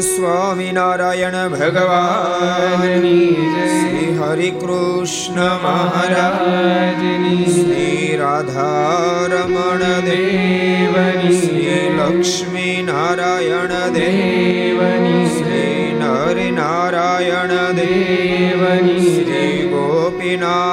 સ્વામિનારાયણ ભગવાનની શ્રી હરિ કૃષ્ણ મહારાજની શ્રી રાધારમણ દેવની શ્રી લક્ષ્મી નારાયણ દેવની શ્રી નર નારાયણ દેવની શ્રી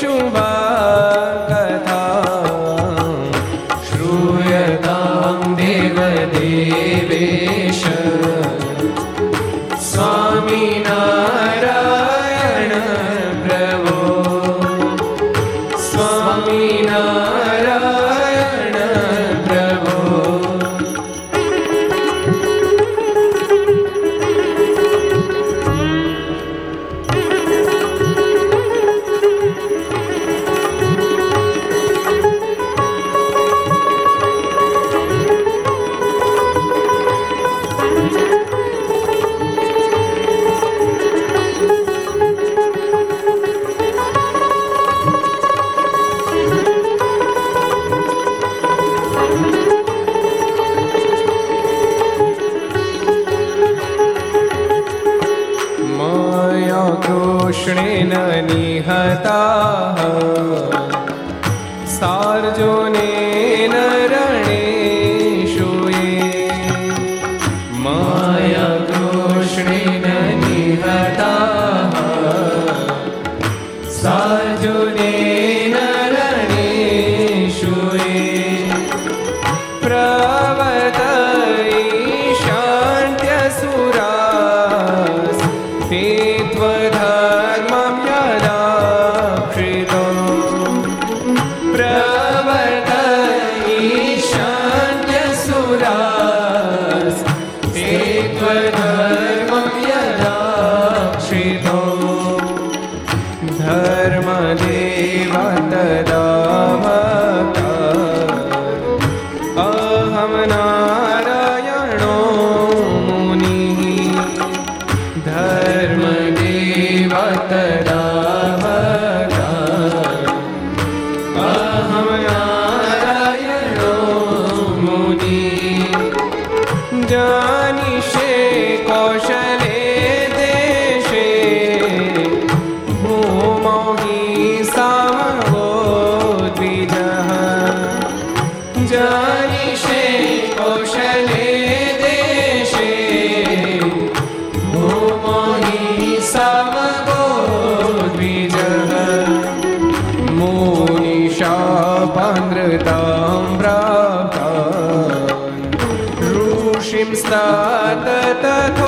就吧。स्तात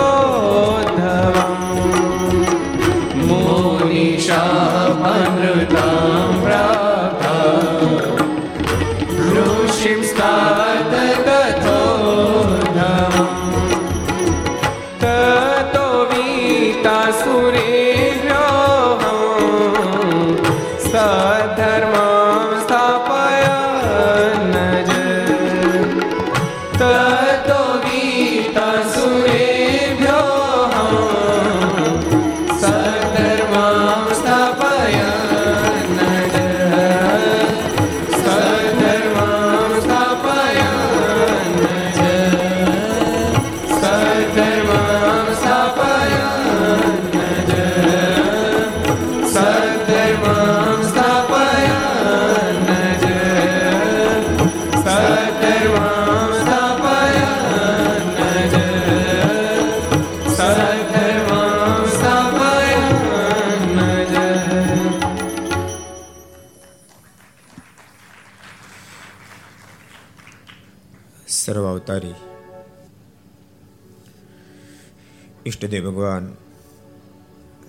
ઈષ્ટદેવ ભગવાન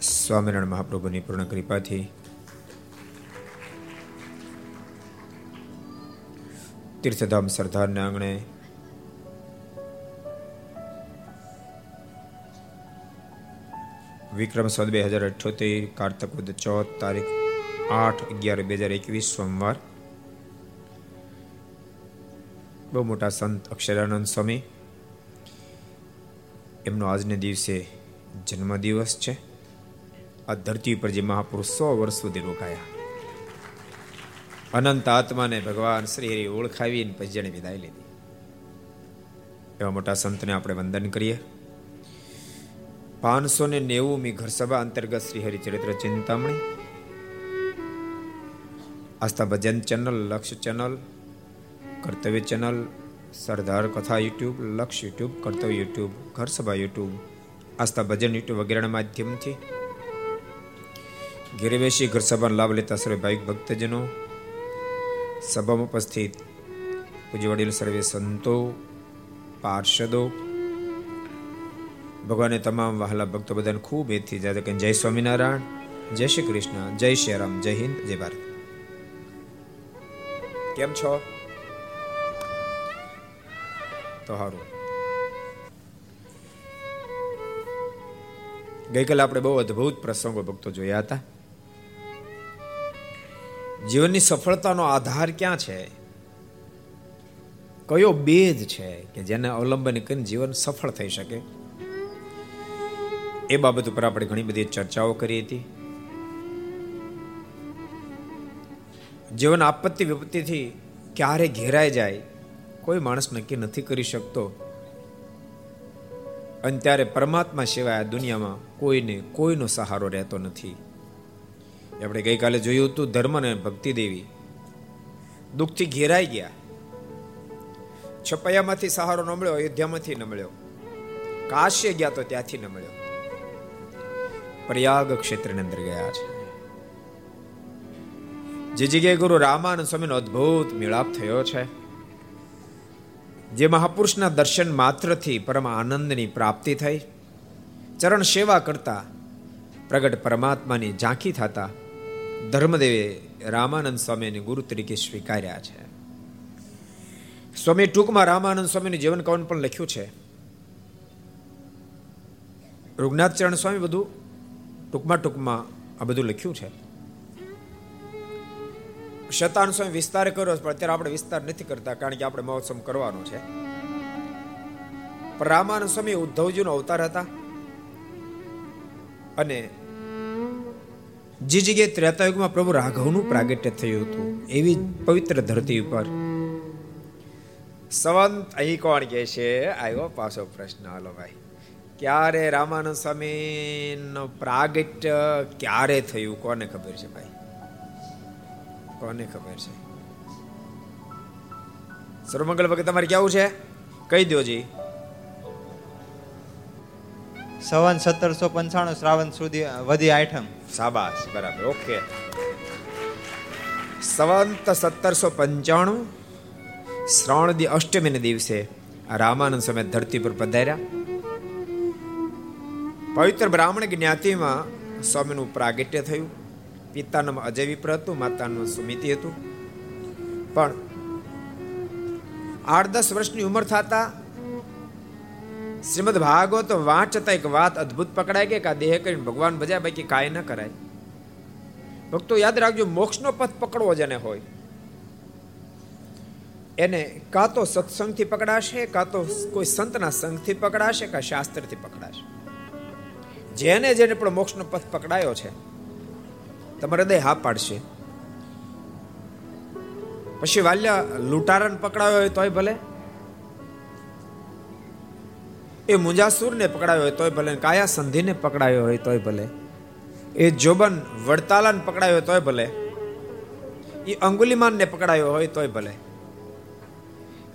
સ્વામિનારાયણ મહાપ્રભુની પૂર્ણ કૃપાથી તીર્થધામ સરદારના આંગણે વિક્રમ સદ બે હજાર અઠ્યોતેર, કાર્તક વદ ચોથ, તારીખ આઠ અગિયાર બે હજાર એકવીસ, સોમવાર. બહુ મોટા સંત અક્ષરાનંદ સ્વામી એમનો આજને દિવસે જન્મદિવસ છે. આ ધરતી ઉપર જે મહાપુરુષ સો વર્ષ સુધી રોકાયા. અનંત આત્માને ભગવાન શ્રી હરિ ઓળખાવીને પછી જેને વિદાય લીધી. એવા મોટા સંતને આપણે વંદન કરીએ. પાંચસો ને નેવું મી ઘર અંતર્ગત Shri Haricharitra Chintamani. Aastha Bhajan channel, Laksh channel, Kartavya channel Sardar Katha YouTube, Laksh YouTube કર્તવ્ય યુટ્યુબ ઘર સભા યુટ્યુબ, આસ્થા ભજન યુટ્યુબ વગેરેના માધ્યમથી. ઘેરે બેસી ઘર સભાનો લાભ લેતા સર્વે ભાવિક ભક્તજનો. સભામાં ઉપસ્થિત પૂજ્ય સર્વે સંતો, પાર્ષદો. ભગવાને તમામ વહાલા ભક્તો બધાને ખૂબ એથી જાતે કે જય સ્વામિનારાયણ, જય શ્રી કૃષ્ણ, જય શ્રી રામ, જય હિન્દ, જય ભારત. કેમ છો? તો ગઈકાલે આપણે બહુ અદ્ભુત પ્રસંગો ભક્તો જોયા હતા. જીવનની સફળતાનો આધાર ક્યાં છે? કયો બેદ છે કે જેને અવલંબન કરીને જીવન સફળ થઈ શકે? એ બાબત ઉપર આપણે ઘણી બધી ચર્ચાઓ કરી હતી. જીવન આપત્તિ વિપત્તિથી ક્યારે ઘેરાઈ જાય? કોઈ માણસ નક્કી નથી કરી શકતો. અને ત્યારે પરમાત્મા સિવાય દુનિયામાં કોઈને કોઈનો સહારો રહેતો નથી. આપણે ગઈકાલે જોયું હતું ધર્મ અને ભક્તિ દેવી. દુઃખથી ઘેરાઈ ગયા. છપૈયામાંથી સહારો ન મળ્યો, અયોધ્યામાંથી ન મળ્યો. કાશ્ય ગયા તો ત્યાંથી ન મળ્યો. પ્રયાગ ક્ષેત્રની અંદર ગયા છે. જે જગ્યાએ ગુરુ રામાનંદ સ્વામીનો અદ્ભુત મેળાપ થયો છે. જે મહાપુરુષના દર્શન માત્રથી પરમ આનંદની પ્રાપ્તિ થઈ. ચરણ સેવા કરતા પ્રગટ પરમાત્માની ઝાંખી થતા ધર્મદેવે રામાનંદ સ્વામીને ગુરુ તરીકે સ્વીકાર્યા છે. સ્વામી, ટૂંકમાં રામાનંદ સ્વામીનું જીવન કવન પણ લખ્યું છે? રૂગનાથ ચરણ સ્વામી બધું ટૂંકમાં ટૂંકમાં આ બધું લખ્યું છે. શતાન વિસ્તાર કર્યો પણ અત્યારે આપણે વિસ્તાર નથી કરતા, કારણ કે આપણે મહોત્સવ કરવાનો છે. રામાનુ સ્વામી ઉદ્ધવજીનો અવતાર હતા. અને જે જગ્યાએ ત્રેતાયુગમાં પ્રભુ રાઘવનું પ્રાગટ્ય થયું હતું, એવી પવિત્ર ધરતી ઉપર. સંવંત અહીં કોણ કે છે? આવ્યો પાછો પ્રશ્ન, હાલો ભાઈ. ક્યારે રામાનંદ સ્વામી પ્રાગટ્ય, ક્યારે થયું, કોને ખબર છે ભાઈ? કોને ખબર છે. સર્વમંગલ વખત તમારે કેવું છે? કહી દો જી. સવન સત્તરસો પંચાણું શ્રાવણ સુધી વધી આઠમ. સાબાસ બરાબર ઓકે. સવંત સત્તરસો પંચાણું શ્રાવણ દી અષ્ટમીના દિવસે રામાનંદ સમય ધરતી પર પધાર્યા. પવિત્ર બ્રાહ્મણ જ્ઞાતિમાં સ્વામીનું પ્રાગટ્ય થયું. પિતાનું અજય વિપ્ર હતું, માતાનું સુમિતિ હતું. પણ આઠ દસ વર્ષની ઉંમર થતા શ્રીમદ ભાગવત વાંચતા એક વાત અદ્ભુત પકડાય કે આ દેહ કરીને ભગવાન ભજાય બાકી કાંઈ ન કરાય. ભક્તો યાદ રાખજો, મોક્ષનો પથ પકડવો જેને હોય. એને કાં તો સત્સંગથી પકડાશે, કાં તો કોઈ સંતના સંઘથી પકડાશે, કાં શાસ્ત્રથી પકડાશે. જેને જેને પણ મોક્ષનો પથ પકડાયો છે તમારે હૃદય હા પાડશે. પછી વાલ્યા લૂંટારાને પકડાયો હોય તોય ભલે. એ મુંજાસુરને પકડાયો હોય તોય ભલે કાયા સંધિને પકડાયો હોય તોય ભલે. એ જોબન વડતાલાને પકડાયો હોય તોય ભલે. એ અંગુલીમાનને પકડાયો હોય તોય ભલે.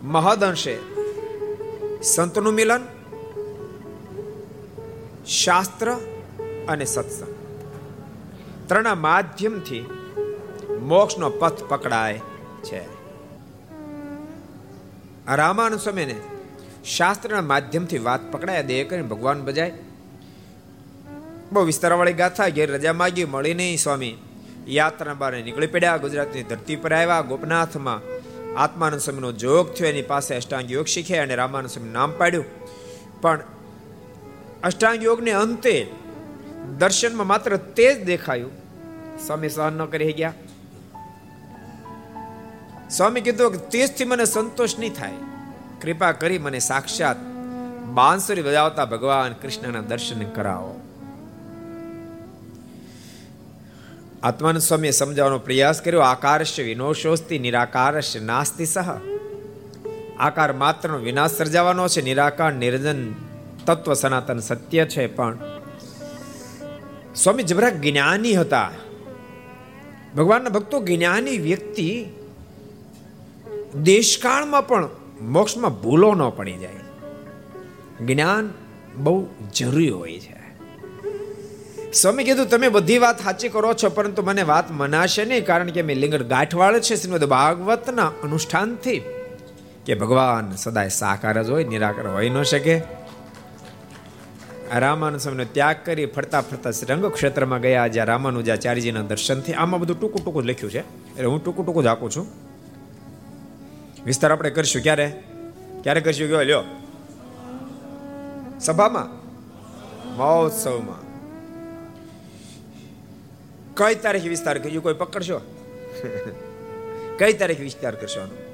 મહદઅંશે સંતનું મિલન, શાસ્ત્ર અને સત્સંગ. ત્રણના માધ્યમથી મોક્ષનો પથ પકડાય છે. રામાનુ સમયને શાસ્ત્રના માધ્યમથી વાત પકડાય દેહ કરીને ભગવાન બજાય. બહુ વિસ્તારવાળી ગાથા ઘેર રજા માગી, મળી નહીં, સ્વામી. યાત્રા બારે નીકળી પડ્યા, ગુજરાતની ધરતી પર આવ્યા, ગોપનાથમાં આત્માનંદ સ્વામીનો જોગ થયો, એની પાસે અષ્ટાંગ યોગ શીખ્યા અને રામાનંદ સ્વામી નામ પાડ્યું. પણ અષ્ટાંગ યોગને અંતે દર્શનમાં માત્ર તે જ દેખાયું. સ્વામી સહન ન કરી ગયા. સ્વામી કીધું કે તેજથી મને સંતોષ નહીં થાય. કૃપા કરી મને સાક્ષાત બાંસુરી બજાવતા ભગવાન કૃષ્ણના દર્શન કરાવો. આત્માનંદ સ્વામીએ સમજાવવાનો પ્રયાસ કર્યો. આકારશ વિનોશોસ્તિ નિરાકારશ નાસ્તિ સહ. આકાર માત્રનો વિનાશ સર્જાવાનો છે. નિરાકાર, નિર્જન તત્વ સનાતન સત્ય છે પણ સ્વામી જબરા જ્ઞાની હતા. ભગવાનના ભક્તો જ્ઞાની વ્યક્તિ દેશકાળમાં પણ મોક્ષમાં ભૂલો ન પડી જાય. જ્ઞાન બહુ જરૂરી હોય છે. સ્વામી કીધું, તમે બધી વાત સાચી કરો છો, પરંતુ મને વાત મનાશે નહીં, કારણ કે મેં લિંગર ગાંઠવાળ છે, શ્રીમદ ભાગવતના અનુષ્ઠાનથી. કે ભગવાન સદાય સાકાર જ હોય, નિરાકાર હોઈ ન શકે. રામાનુ સ્વામીનો ત્યાગ કરી ફરતા ફરતા રંગ ક્ષેત્રમાં ગયા જ્યાં રામાનુજાચાર્યજીના દર્શનથી આમાં બધું ટૂંકું ટૂંકું લખ્યું છે. એટલે હું ટૂંકું ટૂંકું જ આપું છું. વિસ્તાર આપણે કરશું ક્યારે? ક્યારે કરશું કહો લ્યો. સભામાં? મહોત્સવમાં. કઈ તારીખ વિસ્તાર કર્યું? કોઈ પકડશો? કઈ તારીખ વિસ્તાર કરશો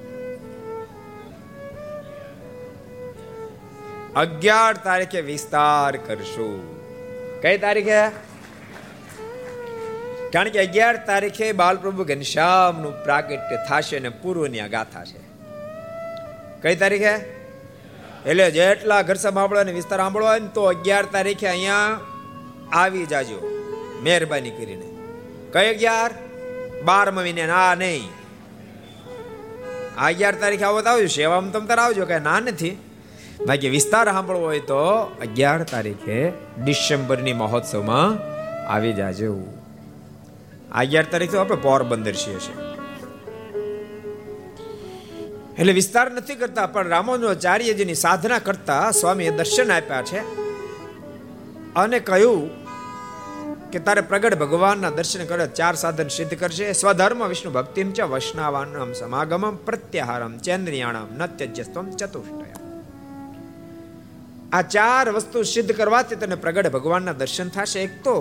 અગિયાર તારીખે વિસ્તાર કરશું. કઈ તારીખે? કારણ કે અગિયાર તારીખે બાલપ્રભુ ઘનશ્યામનું પ્રાગટ્ય થશે અને પૂર્વની આ ગાથા છે કઈ તારીખે? એટલે જેટલા ઘર સાંભળો વિસ્તાર સાંભળો હોય ને તો અગિયાર તારીખે અહીંયા આવી જાજો, મહેરબાની કરીને. કઈ અગિયાર? બાર મહિને. ના, નહીં. અગિયાર તારીખે આવો તો આવજો. સેવામાં તમ તાર આવજો, કઈ ના નથી. બાકી વિસ્તાર સાંભળવો હોય તો અગિયાર તારીખે ડિસેમ્બરની મહોત્સવમાં આવી જાજો. અગિયાર તારીખ આપણે પોરબંદર છીએ છે એટલે વિસ્તાર નથી કરતા, પણ રામાનુજાચાર્યજીની સાધના કરતા સ્વામીએ દર્શન આપ્યા છે અને કહ્યું કે તારે પ્રગટ ભગવાનના દર્શન કરે ચાર સાધન સિદ્ધ કરશે. સ્વધર્મ, વિષ્ણુ ભક્તિમ ચ, વૈષ્ણવાનમ, સમાગમમ, પ્રત્યાહારમ, ચેન્દ્રિયાણમ નત્યજસ્તમ ચતુષ્ટય આ ચાર વસ્તુ સિદ્ધ કરવાથી તને પ્રગટ ભગવાનના દર્શન થશે. એક તો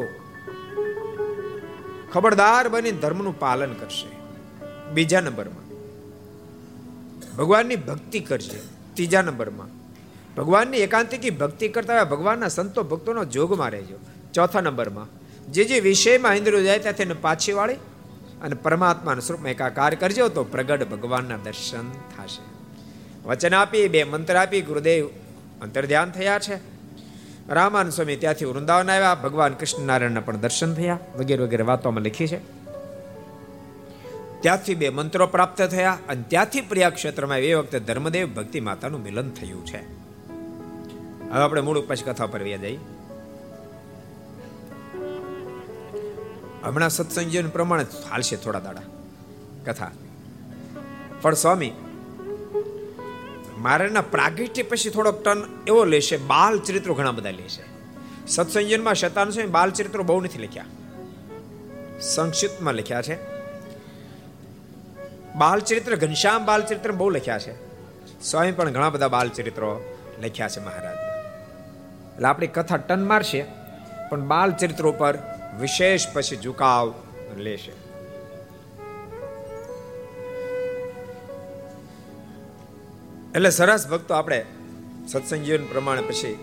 ખબરદાર બની ધર્મનું પાલન કરશે. બીજા નંબરમાં ભગવાનની ભક્તિ કરશે ત્રીજા નંબરમાં ભગવાનની એકાંતિકી ભક્તિ કરતા હોય ભગવાનના સંતો ભક્તોનો જોગમાં રહેજો. ચોથા નંબરમાં જે જે વિષયમાં ઇન્દ્રિયો જાય ત્યાંથી એને પાછી વાળી અને પરમાત્માના સ્વરૂપમાં એકાકાર કરજો તો પ્રગટ ભગવાનના દર્શન થશે. વચન આપી, બે મંત્ર આપી, ગુરુદેવ અંતર ધ્યાન થયા છે. રામાન સ્વામી ત્યાંથી વૃંદાવન આવ્યા, ભગવાન કૃષ્ણનારાયણના પણ દર્શન થયા, વગેરે વગેરે વાતોમાં લખી છે. ત્યાંથી બે મંત્રો પ્રાપ્ત થયા અને ત્યાંથી પ્રિયા ક્ષેત્રમાં એ વખતે ધર્મદેવ ભક્તિ માતાનું મિલન થયું છે. હવે આપણે મૂળ પછી કથા પર વ્યા જઈએ. હમણાં સત્સંગીઓ પ્રમાણે હાલશે થોડા દાડા. કથા. પણ સ્વામી મારાના પ્રાગટ્ય પછી થોડોક ટન એવો લેશે બાલ ચરિત્રો ઘણા બધા લેશે સત્સંજનમાં શતાન સ્વામી બાલ ચરિત્રો બહુ નથી લખ્યા. સંક્ષિપ્તમાં લખ્યા છે. બાલ ચરિત્ર, ઘનશ્યામ બાલ ચરિત્ર બહુ લખ્યા છે. સ્વામી પણ ઘણા બધા બાલ ચરિત્રો લખ્યા છે મહારાજ. એટલે આપણી કથા ટન મારશે, પણ બાલ ચરિત્રો પર વિશેષ પછી ઝુકાવ લેશે. એટલે સરસ ભક્તો આપણે સત્સંગીઓ પ્રમાણે પછી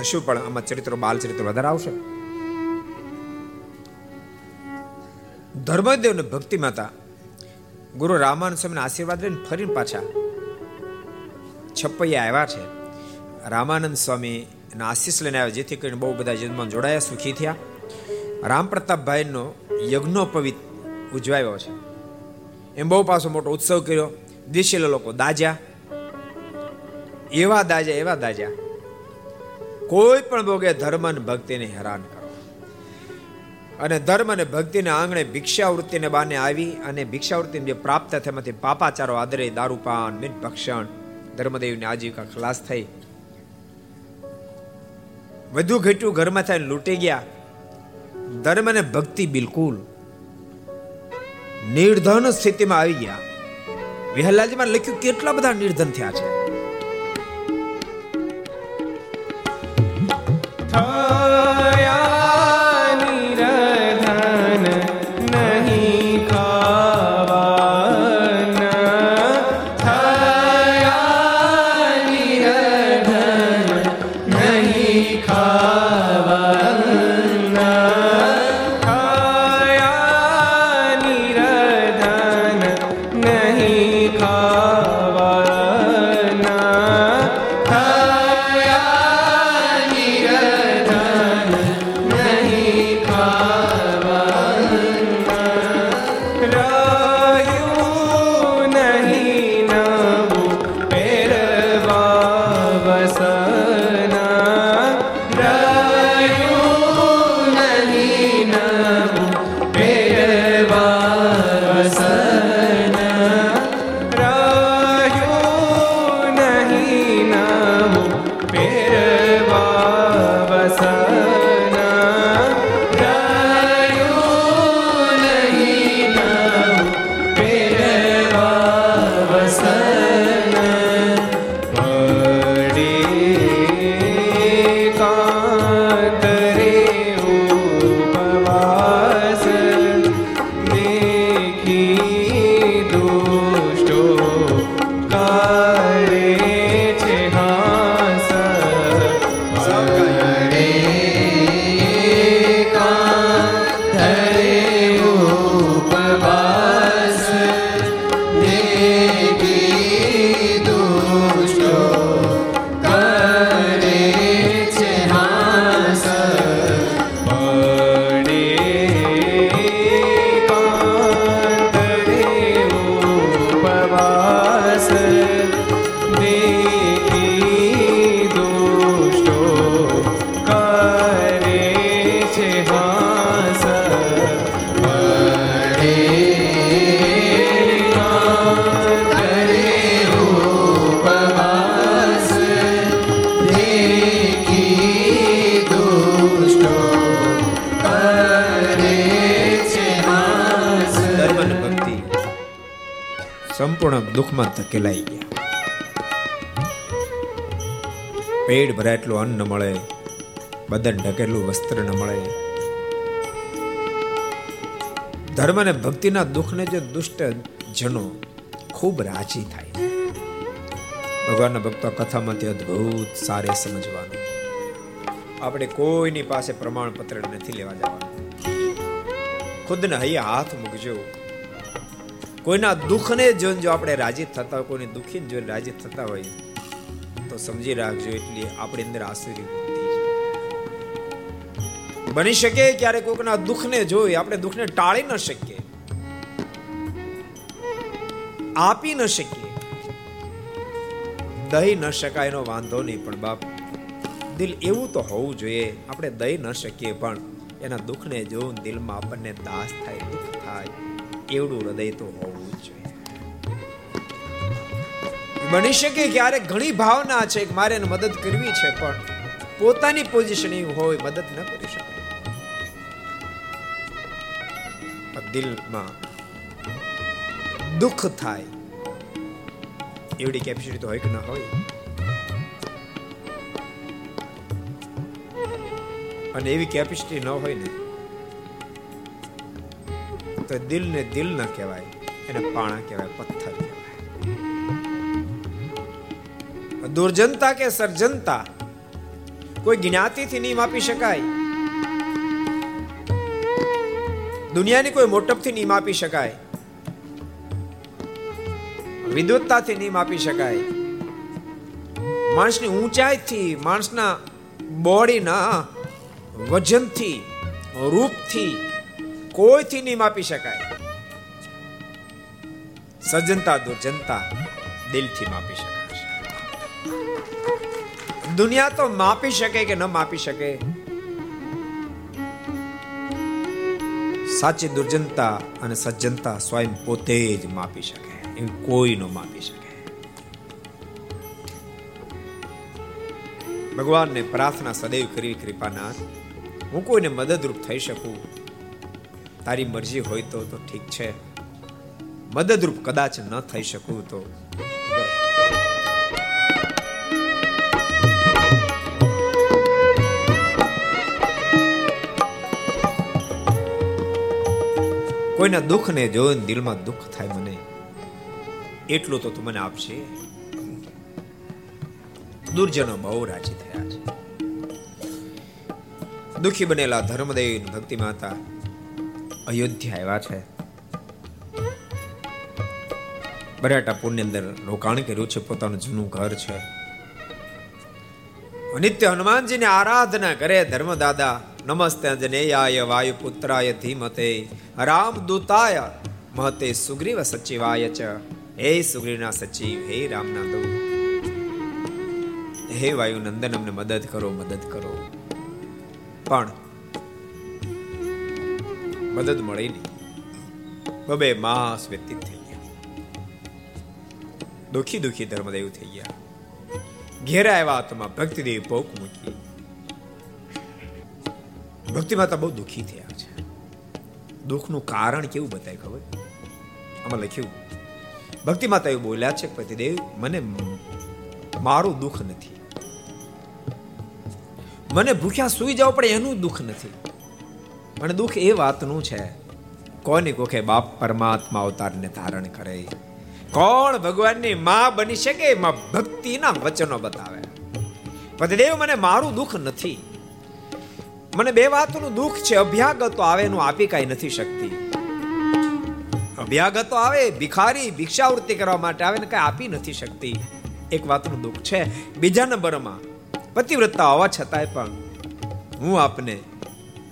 જશું, પણ આમાં ચરિત્રો, બાલ ચરિત્રો વધારે આવશે. ધર્મદેવ ને ભક્તિ માતા ગુરુ રામાન સ્વામીના આશીર્વાદ લઈને ફરીને પાછા છપૈયા આવ્યા છે. રામાનંદ સ્વામી એના આશીષ લઈને આવ્યા, જેથી કરીને બહુ બધા જન્મમાં જોડાયા, સુખી થયા. રામ પ્રતાપભાઈનો યજ્ઞોપવિત ઉજવાયો છે. એમ બહુ પાછો મોટો ઉત્સવ કર્યો. દિશેલા લોકો દાજ્યા. એવા દાજા એવા દાજા. કોઈ પણ ભોગે ધર્મ અને ભક્તિને હેરાન કરો. અને ધર્મ અને ભક્તિને આંગણે ભિક્ષાવૃત્તિને બાને આવી અને ભિક્ષાવૃત્તિ જે પ્રાપ્ત થયામાંથી પાપાચારો આદરે, દારૂપાન મિત ભક્ષણ ધર્મદેવની આજીવિકા ખલાસ થઈ. વધુ ઘટ્યું ઘરમાં થઈને લૂંટી ગયા. ધર્મ અને ભક્તિ બિલકુલ નિર્ધન સ્થિતિમાં આવી ગયા. વિહલાલજીમાં લખ્યું કેટલા બધા નિર્ધન થયા છે. સંપૂર્ણ દુઃખમાં ગયા. પેટ ભરાય એટલું અન્ન મળે, બદન ઢકેલું વસ્ત્ર ન મળે. ધર્મ અને ભક્તિના દુઃખને જે દુષ્ટ જનો ખૂબ રાજી થાય. ભગવાનના ભક્તો કથામાંથી અદ્ભુત સારે સમજવાનું. આપણે કોઈની પાસે પ્રમાણપત્ર નથી લેવા જવાનું. ખુદને હૈયા હાથ મૂકજો. કોઈના દુઃખને જોઈને જો આપણે રાજી થતા હોય, કોઈને દુઃખીને જોઈને રાજી થતા હોય, તો સમજી રાખજો એટલી આપણી અંદર આસુરી બની શકે ક્યારે કોઈકના દુઃખને જોઈ, આપણે દુઃખને ટાળી ન શકીએ. આપી ન શકીએ. દહી ન શકાય એનો વાંધો નહીં, પણ બાપ, દિલ એવું તો હોવું જોઈએ, આપણે દઈ ન શકીએ, પણ એના દુઃખને જોઉં દિલમાં આપણને દાસ થાય, દુઃખ થાય, એવડું હૃદય તો હોવું બની શકે ક્યારેક ઘણી ભાવના છે કે મારે મદદ કરવી છે, પણ પોતાની પોઝિશન એવી હોય, મદદ ન કરી શકે દિલમાં દુઃખ થાય, એવડી કેપેસિટી તો હોય કે ન હોય. અને એવી કેપેસિટી ન હોય ને, તો દિલ ને દિલ ન કહેવાય, એને પાણા કહેવાય, પથ્થર. દુર્જનતા કે સર્જનતા કોઈ જ્ઞાતિથી નહીં માપી શકાય દુનિયાની કોઈ મોટપથી નહીં માપી શકાય વિદ્વત્તાથી નહીં માપી શકાય માણસની ઊંચાઈથી માણસના બોડીના વજનથી રૂપથી કોઈથી નહીં માપી શકાય સજ્જનતા દુર્જનતા દિલથી માપી શકાય દુનિયા તો માપી શકે કે ન માપી શકે? સાચી દુર્જનતા અને સજ્જનતા સ્વયં પોતે જ માપી શકે. એમ કોઈ ન માપી શકે. ભગવાનને પ્રાર્થના સદૈવ કરવી કૃપાનાથ. હું કોઈને મદદરૂપ થઈ શકું? તારી મરજી હોય તો તો ઠીક છે. મદદરૂપ કદાચ ન થઈ શકું તો કોઈના દુઃખને જોઈને દિલમાં દુઃખ થાય મને, એટલું તો તું મને આપશે દુર્જનો બહુ રાજી થયા છે. દુખી બનેલા ધર્મદેવ ભક્તિ માતા અયોધ્યા આવ્યા છે. બરાટા ની અંદર રોકાણ કર્યું છે, પોતાનું જૂનું ઘર છે. નિત્ય હનુમાનજીની આરાધના કરે ધર્મદાદા નમસ્તે અંજનેયાય વાયુપુત્રાય ધીમતે, રામદૂતાય મહતે સુગ્રીવ સચિવાય ચ। હે સુગ્રીવના સચિવ, હે રામના દૂત હે વાયુ નંદન અમને મદદ કરો મદદ કરો। પણ મદદ મળી નહીં। બબે માસ વ્યતીત થઈ ગયા। દુખી દુખી ધર્મદેવ થઈ ગયા। ઘેરા આવ્યા આત્મા ભક્તિદેવ પોક મૂકી ભક્તિ માતા બહુ દુખી થયા છે. દુઃખનું કારણ કેવું બતાય ખબર? આમાં લખ્યું ભક્તિ માતા એવું બોલ્યા છે પતિદેવ મને મારું દુઃખ નથી. મને ભૂખ્યા સુઈ જાવ પડે એનું દુઃખ નથી. પણ દુઃખ એ વાતનું છે, કોની કોખે બાપ પરમાત્મા અવતારને ધારણ કરે? કોણ ભગવાનની માં બની શકે? માં ભક્તિના વચનો બતાવે. પતિદેવ મને મારું દુઃખ નથી. મને બે વાતનું દુઃખ છે. અભ્યાગતો આવે એનું આપી કાંઈ નથી શકતી. અભ્યાગતો આવે, ભિખારી, ભિક્ષાવૃત્તિ કરવા માટે આવે ને કાંઈ આપી નથી શકતી. એક વાતનું દુઃખ છે. બીજા નંબરમાં, પતિવ્રતા હોવા છતાંય પણ હું આપને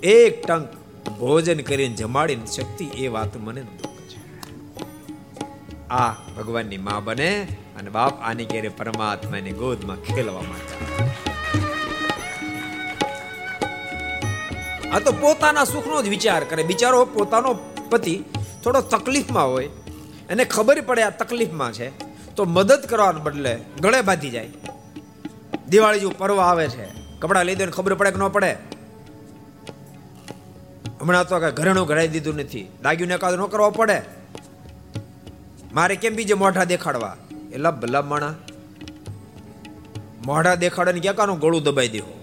એક ટંક ભોજન કરીને જમાડી શકતી. એ વાત મને દુઃખ છે. આ ભગવાનની માં બને અને બાપ આની ઘેરે પરમાત્માની ગોદમાં ખેલવા માટે આ તો પોતાના સુખનો જ વિચાર કરે. બિચારો પોતાનો પતિ થોડો તકલીફમાં હોય, એને ખબર પડે આ તકલીફમાં છે, તો મદદ કરવાને બદલે ગળે બાંધી જાય. દિવાળી જેવું પર્વ આવે છે, કપડાં લઈ દે ખબર પડે કે ન પડે? હમણાં તો કઈ ઘરેણું ઘડાઈ દીધું નથી. દાગ્યું એકાદ ન કરવો પડે. મારે કેમ બીજે મોઢા દેખાડવા? એ લબ માણા. મોઢા દેખાડે ને ક્યાં કાનું ગળું દબાઈ દેવું?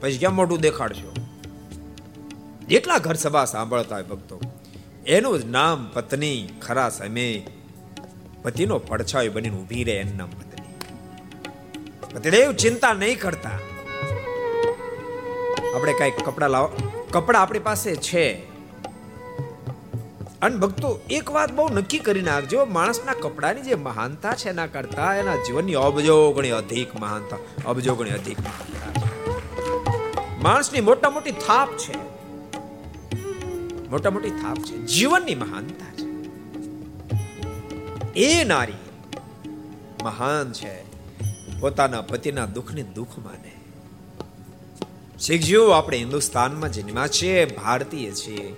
પછી ક્યાં મોઢું દેખાડશો? જેટલા ઘર સભા સાંભળતા હોય ભક્તો. એનું જ નામ પત્ની ખરા સમય પતિનો પડછાયો બનીને ઊભી રહે એનું પત્ની. પતિદેવ ચિંતા નહીં કરતા. આપણે કઈ કપડા લાવો. કપડા આપણી પાસે છે. અને ભક્તો, એક વાત બહુ નક્કી કરી નાખજો. માણસના કપડાની જે મહાનતા છે એના કરતા, એના જીવનની અબજો ગણી અધિક મહાનતા અબજો ગણી અધિક માણસની મોટા મોટી થાપ છે. મોટા મોટી થાપ છે. જીવનની મહાનતા છે. એ નારી મહાન છે. પોતાના પતિના દુઃખને દુઃખ માને. શીખજો, આપણે હિન્દુસ્તાનમાં જન્મ્યા છીએ, ભારતીય છીએ.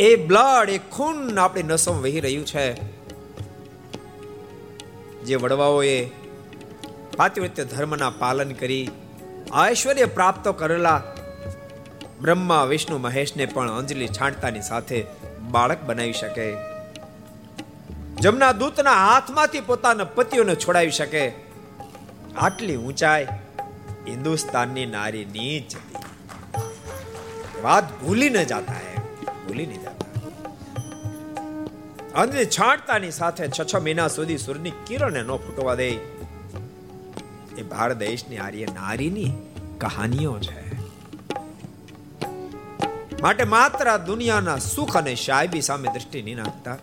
એ બ્લડ, એ ખૂન આપણી નસોમાં વહી રહ્યું છે. જે વડવાઓએ પાતિવૃત્ય ધર્મના પાલન કરી ઐશ્વર્ય પ્રાપ્ત કરેલા બ્રહ્મા, વિષ્ણુ, મહેશને પણ અંજલિ છાંટતાની સાથે બાળક બનાવી શકે. જમના દૂતના હાથમાંથી પોતાના પતિઓને છોડાવી શકે. આટલી ઊંચાઈ હિન્દુસ્તાનની નારી નીચ વાત ભૂલી ન જાતા હે, ભૂલી નહીં જાતા. અંજલિ છાંટતાની સાથે છ છ મહિના સુધી સૂર્યની કિરણને ન ફૂટવા દે. એ ભારત દેશની આર્ય નારીની કહાનીઓ છે. માટે માત્ર દુનિયાના સુખ અને શાયબી સામે દ્રષ્ટિ નહીં નાખતા.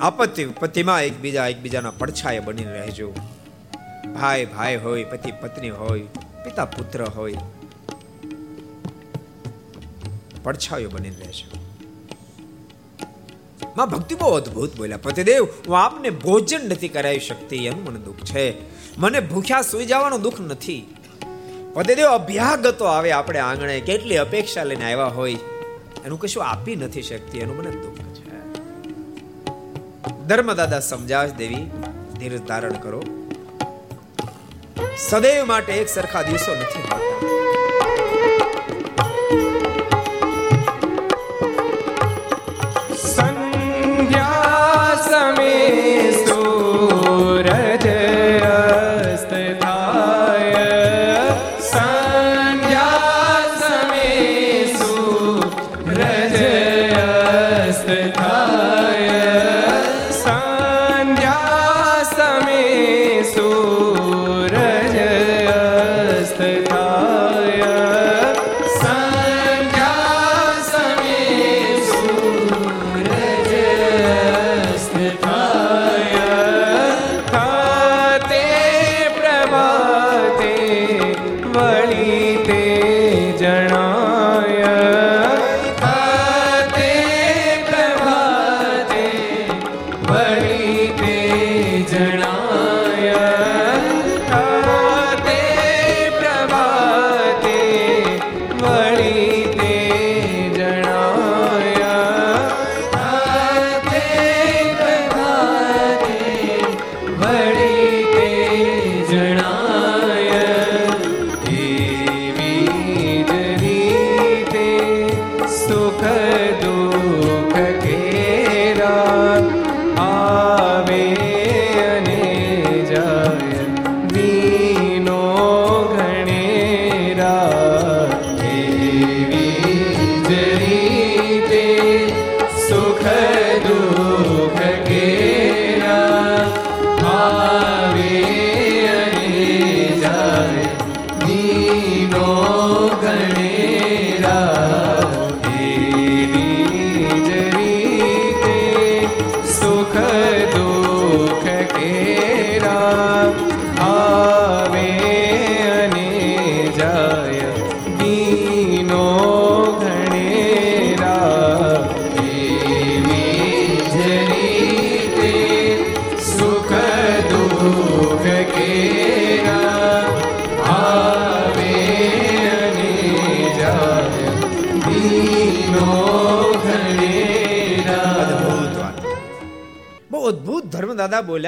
આપત્તિ પતિમાં એકબીજા એકબીજાના પડછાયા બનીને રહેજો. ભાઈ ભાઈ હોય, પતિ પત્ની હોય, પિતા પુત્ર હોય. પડછાયો બની રહેજો. માં ભક્તિ બહુ અદ્ભુત બોલ્યા. પતિદેવ, હું આપને ભોજન નથી કરાવી શકતી, એનું મને દુઃખ છે. મને ભૂખ્યા સુઈ જવાનું દુઃખ નથી. પતિદેવ અભ્યાગતો આવે આપણે આંગણે. કેટલી અપેક્ષા લઈને આવ્યા હોય. એનું કશું આપી નથી શકતી. એનું મને દુઃખ છે. ધર્મદાદા સમજાવ દેવી ધીરજ ધારણ કરો. સદૈવ માટે એક સરખા દિવસો નથી હોતા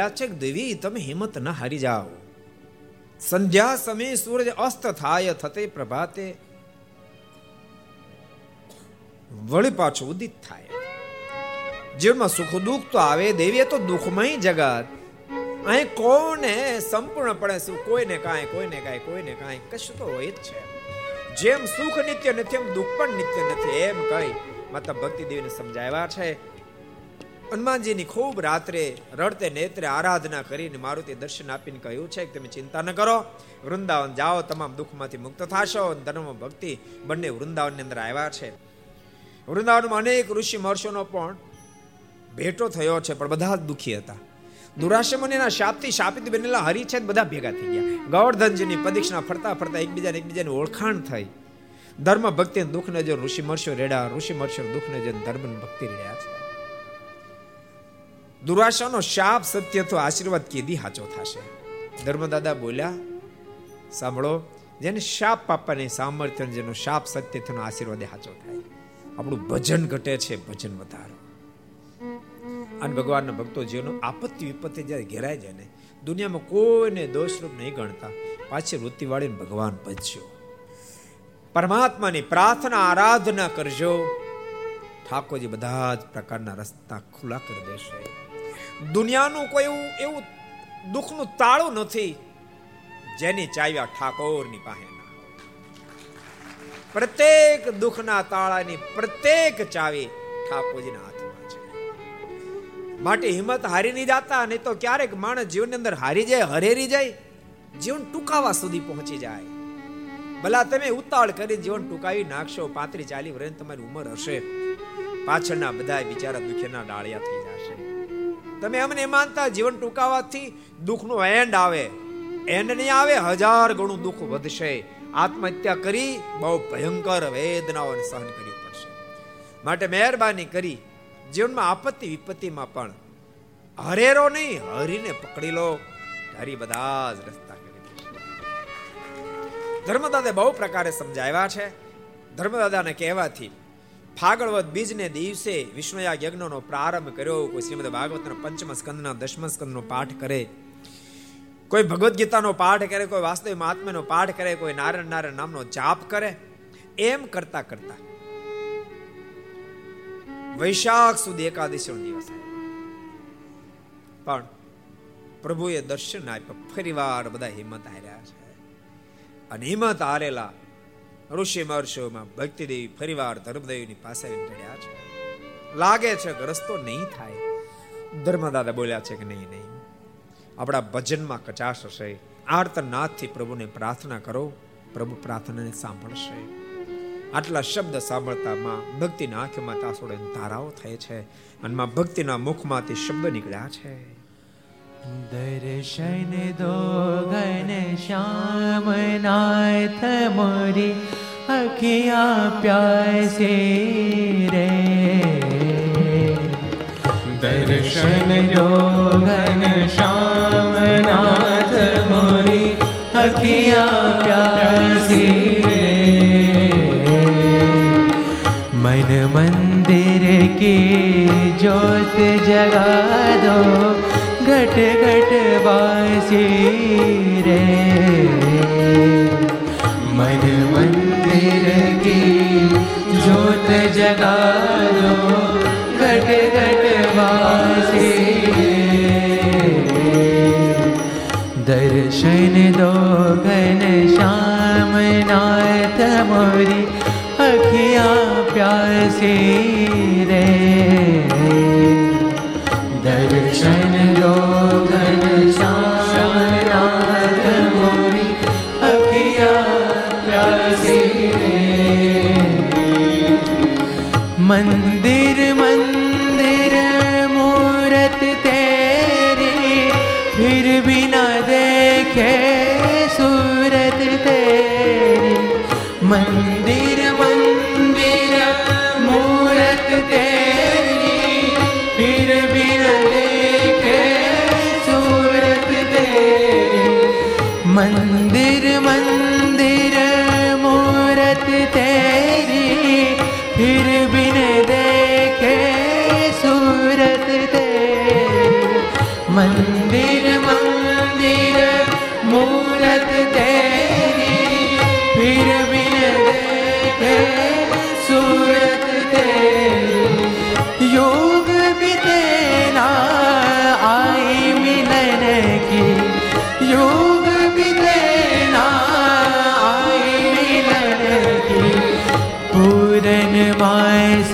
દાદા છે કે દેવી, તમે હિંમત ન હારી જાઓ. સંધ્યા સમયે સૂરજ અસ્ત થાય, થતે પ્રભાતે વળી પાછો ઉદિત થાય. જીવનમાં સુખ દુઃખ તો આવે, દેવીએ તો દુઃખમય જગત. અહીં કોને સંપૂર્ણપણે સુખ, કોઈને કાંઈ કોઈને કાંઈ કોઈને કાંઈ કશું તો હોય જ છે. જેમ સુખ નિત્ય નથી, એમ દુઃખ પણ નિત્ય નથી, એમ કઈ. માતા ભક્તિ દેવીને સમજાવ્યા છે. હનુમાનજીની ખૂબ રાત્રે રડતે નેત્રે આરાધના કરીને મારુતિ દર્શન આપીને કહ્યું છે કે તમે ચિંતા ન કરો. વૃંદાવન જાઓ, તમામ દુઃખમાંથી મુક્ત થશો ધર્મ ભક્તિ બંને વૃંદાવનની અંદર આવ્યા છે. વૃંદાવનમાં અનેક ઋષિ મહર્ષોનો પણ ભેટો થયો છે, પણ બધા જ દુઃખી હતા. દુરાશમનીના શાપથી શાપિત બનેલા હરિ છે બધા ભેગા થઈ ગયા. ગૌરધનજીની પદીક્ષના ફરતા ફરતા એકબીજાને એકબીજાની ઓળખાણ થઈ. ધર્મ ભક્તિ દુઃખ નજર ઋષિ મર્ષો રેડા, ઋષિ મર્ષો દુઃખ નજર ધર્મ ભક્તિ રેડ્યા છે. દુરાશાનો શાપ સત્ય તો આશીર્વાદ કીધી હાચો થશે? ધર્મદાદા બોલ્યા, સાંભળો, જેને શાપ પાપાની સામર્થ્ય જેનો શાપ સત્ય થયો આશીર્વાદ હાચો થાય. આપણું ભજન ઘટે છે, ભજન વધારો. અને ભગવાનના ભક્તો જેનો આપત્તિ વિપત્તિ જ્યારે ઘેરાય જાય ને, દુનિયામાં કોઈને દોષરૂપ નહીં ગણતા. પાછી વૃત્તિ વાળીને ભગવાન ભજ્યો. પરમાત્માની પ્રાર્થના, આરાધના કરજો. ઠાકોરજી બધા જ પ્રકારના રસ્તા ખુલ્લા કરી દેશે. દુનિયાનું કોઈ એવું એવું દુઃખનું તાળું નથી જેની ચાવ્યા ઠાકોરની પાસે પ્રત્યેક દુઃખના તાળાની પ્રત્યેક ચાવી ઠાકોરજીના હાથમાં છે. માટે હિંમત હારી નહીં જાતા, નહીં તો ક્યારેક માણસ જીવનની અંદર હારી જાય, હરેરી જાય, જીવન ટૂંકાવા સુધી પહોંચી જાય. ભલા તમે ઉતાળ કરી જીવન ટૂંકાવી નાખશો, પાંત્રી ચાલી વર્ષ તમારી ઉંમર હશે. પાછળના બધા બિચારા દુખેના ડાળિયા થઈ જશે તમે અમને માનતા જીવન ટૂંકાવાથી દુઃખનો એન્ડ આવે. એન્ડ નહીં આવે, હજાર ગણું દુઃખ વધશે. આત્મહત્યા કરી બહુ ભયંકર વેદનાઓને સહન કરવી પડશે. માટે મહેરબાની કરી જીવનમાં આપત્તિ વિપત્તિમાં પણ હરેરો નહીં, હરીને પકડી લો. હરી બધા જ રસ્તા કરી ધર્મદાદા બહુ પ્રકારે સમજાવ્યા છે. ધર્મદાદાને કહેવાથી ફાગળવત બીજને દિવસે વિષ્ણુયાગ યજ્ઞનો પ્રારંભ કર્યો. કોઈ શ્રીમદ ભાગવતના પંચમ સ્કંદના, દશમ સ્કંદનો પાઠ કરે. કોઈ ભગવદ્ ગીતાનો પાઠ કરે, કોઈ વાસ્તવિક મહાત્માનો પાઠ કરે, કોઈ નારાયણ નારાયણ નામનો જાપ કરે. એમ કરતા કરતા વૈશાખ સુધી એકાદશીનો દિવસ પણ પ્રભુએ દર્શન આપ્યા. ફરીવાર બધા હિંમત હાર્યા છે. અને હિંમત હારેલા ઋષિ મહર્ષિઓમાં ભક્તિદેવી ફરીવાર ધર્મદેવીની પાસે ચડ્યા છે. લાગે છે કે રસ્તો નહીં થાય. ધર્મદાદા બોલ્યા છે કે નહીં નહીં. આપણા ભજનમાં કચાશ હશે. આર્તનાથથી પ્રભુને પ્રાર્થના કરો. પ્રભુ પ્રાર્થનાને સાંભળશે. આટલા શબ્દ સાંભળતામાં ભક્તિના આંખમાં તાસોડે ધારાઓ થાય છે. અને ભક્તિના મુખમાંથી શબ્દ નીકળ્યા છે. દર્શન દો ગણ શ્યામ નાથ મોરી અખિયા પ્યાસે રે. દર્શન દો ગણ શ્યામ નાથ મોરી અખિયા પ્યાસે રે. મન મંદિર કે જ્યોત જગા દો ઘટ ઘટ વાસી રે મન મંદિર કી જ્યોત જગાલો ઘટ ઘટ વાસી દર્શન દો ગન શ્યામ નાથ મોરી અખિયા પ્યાસી રે one.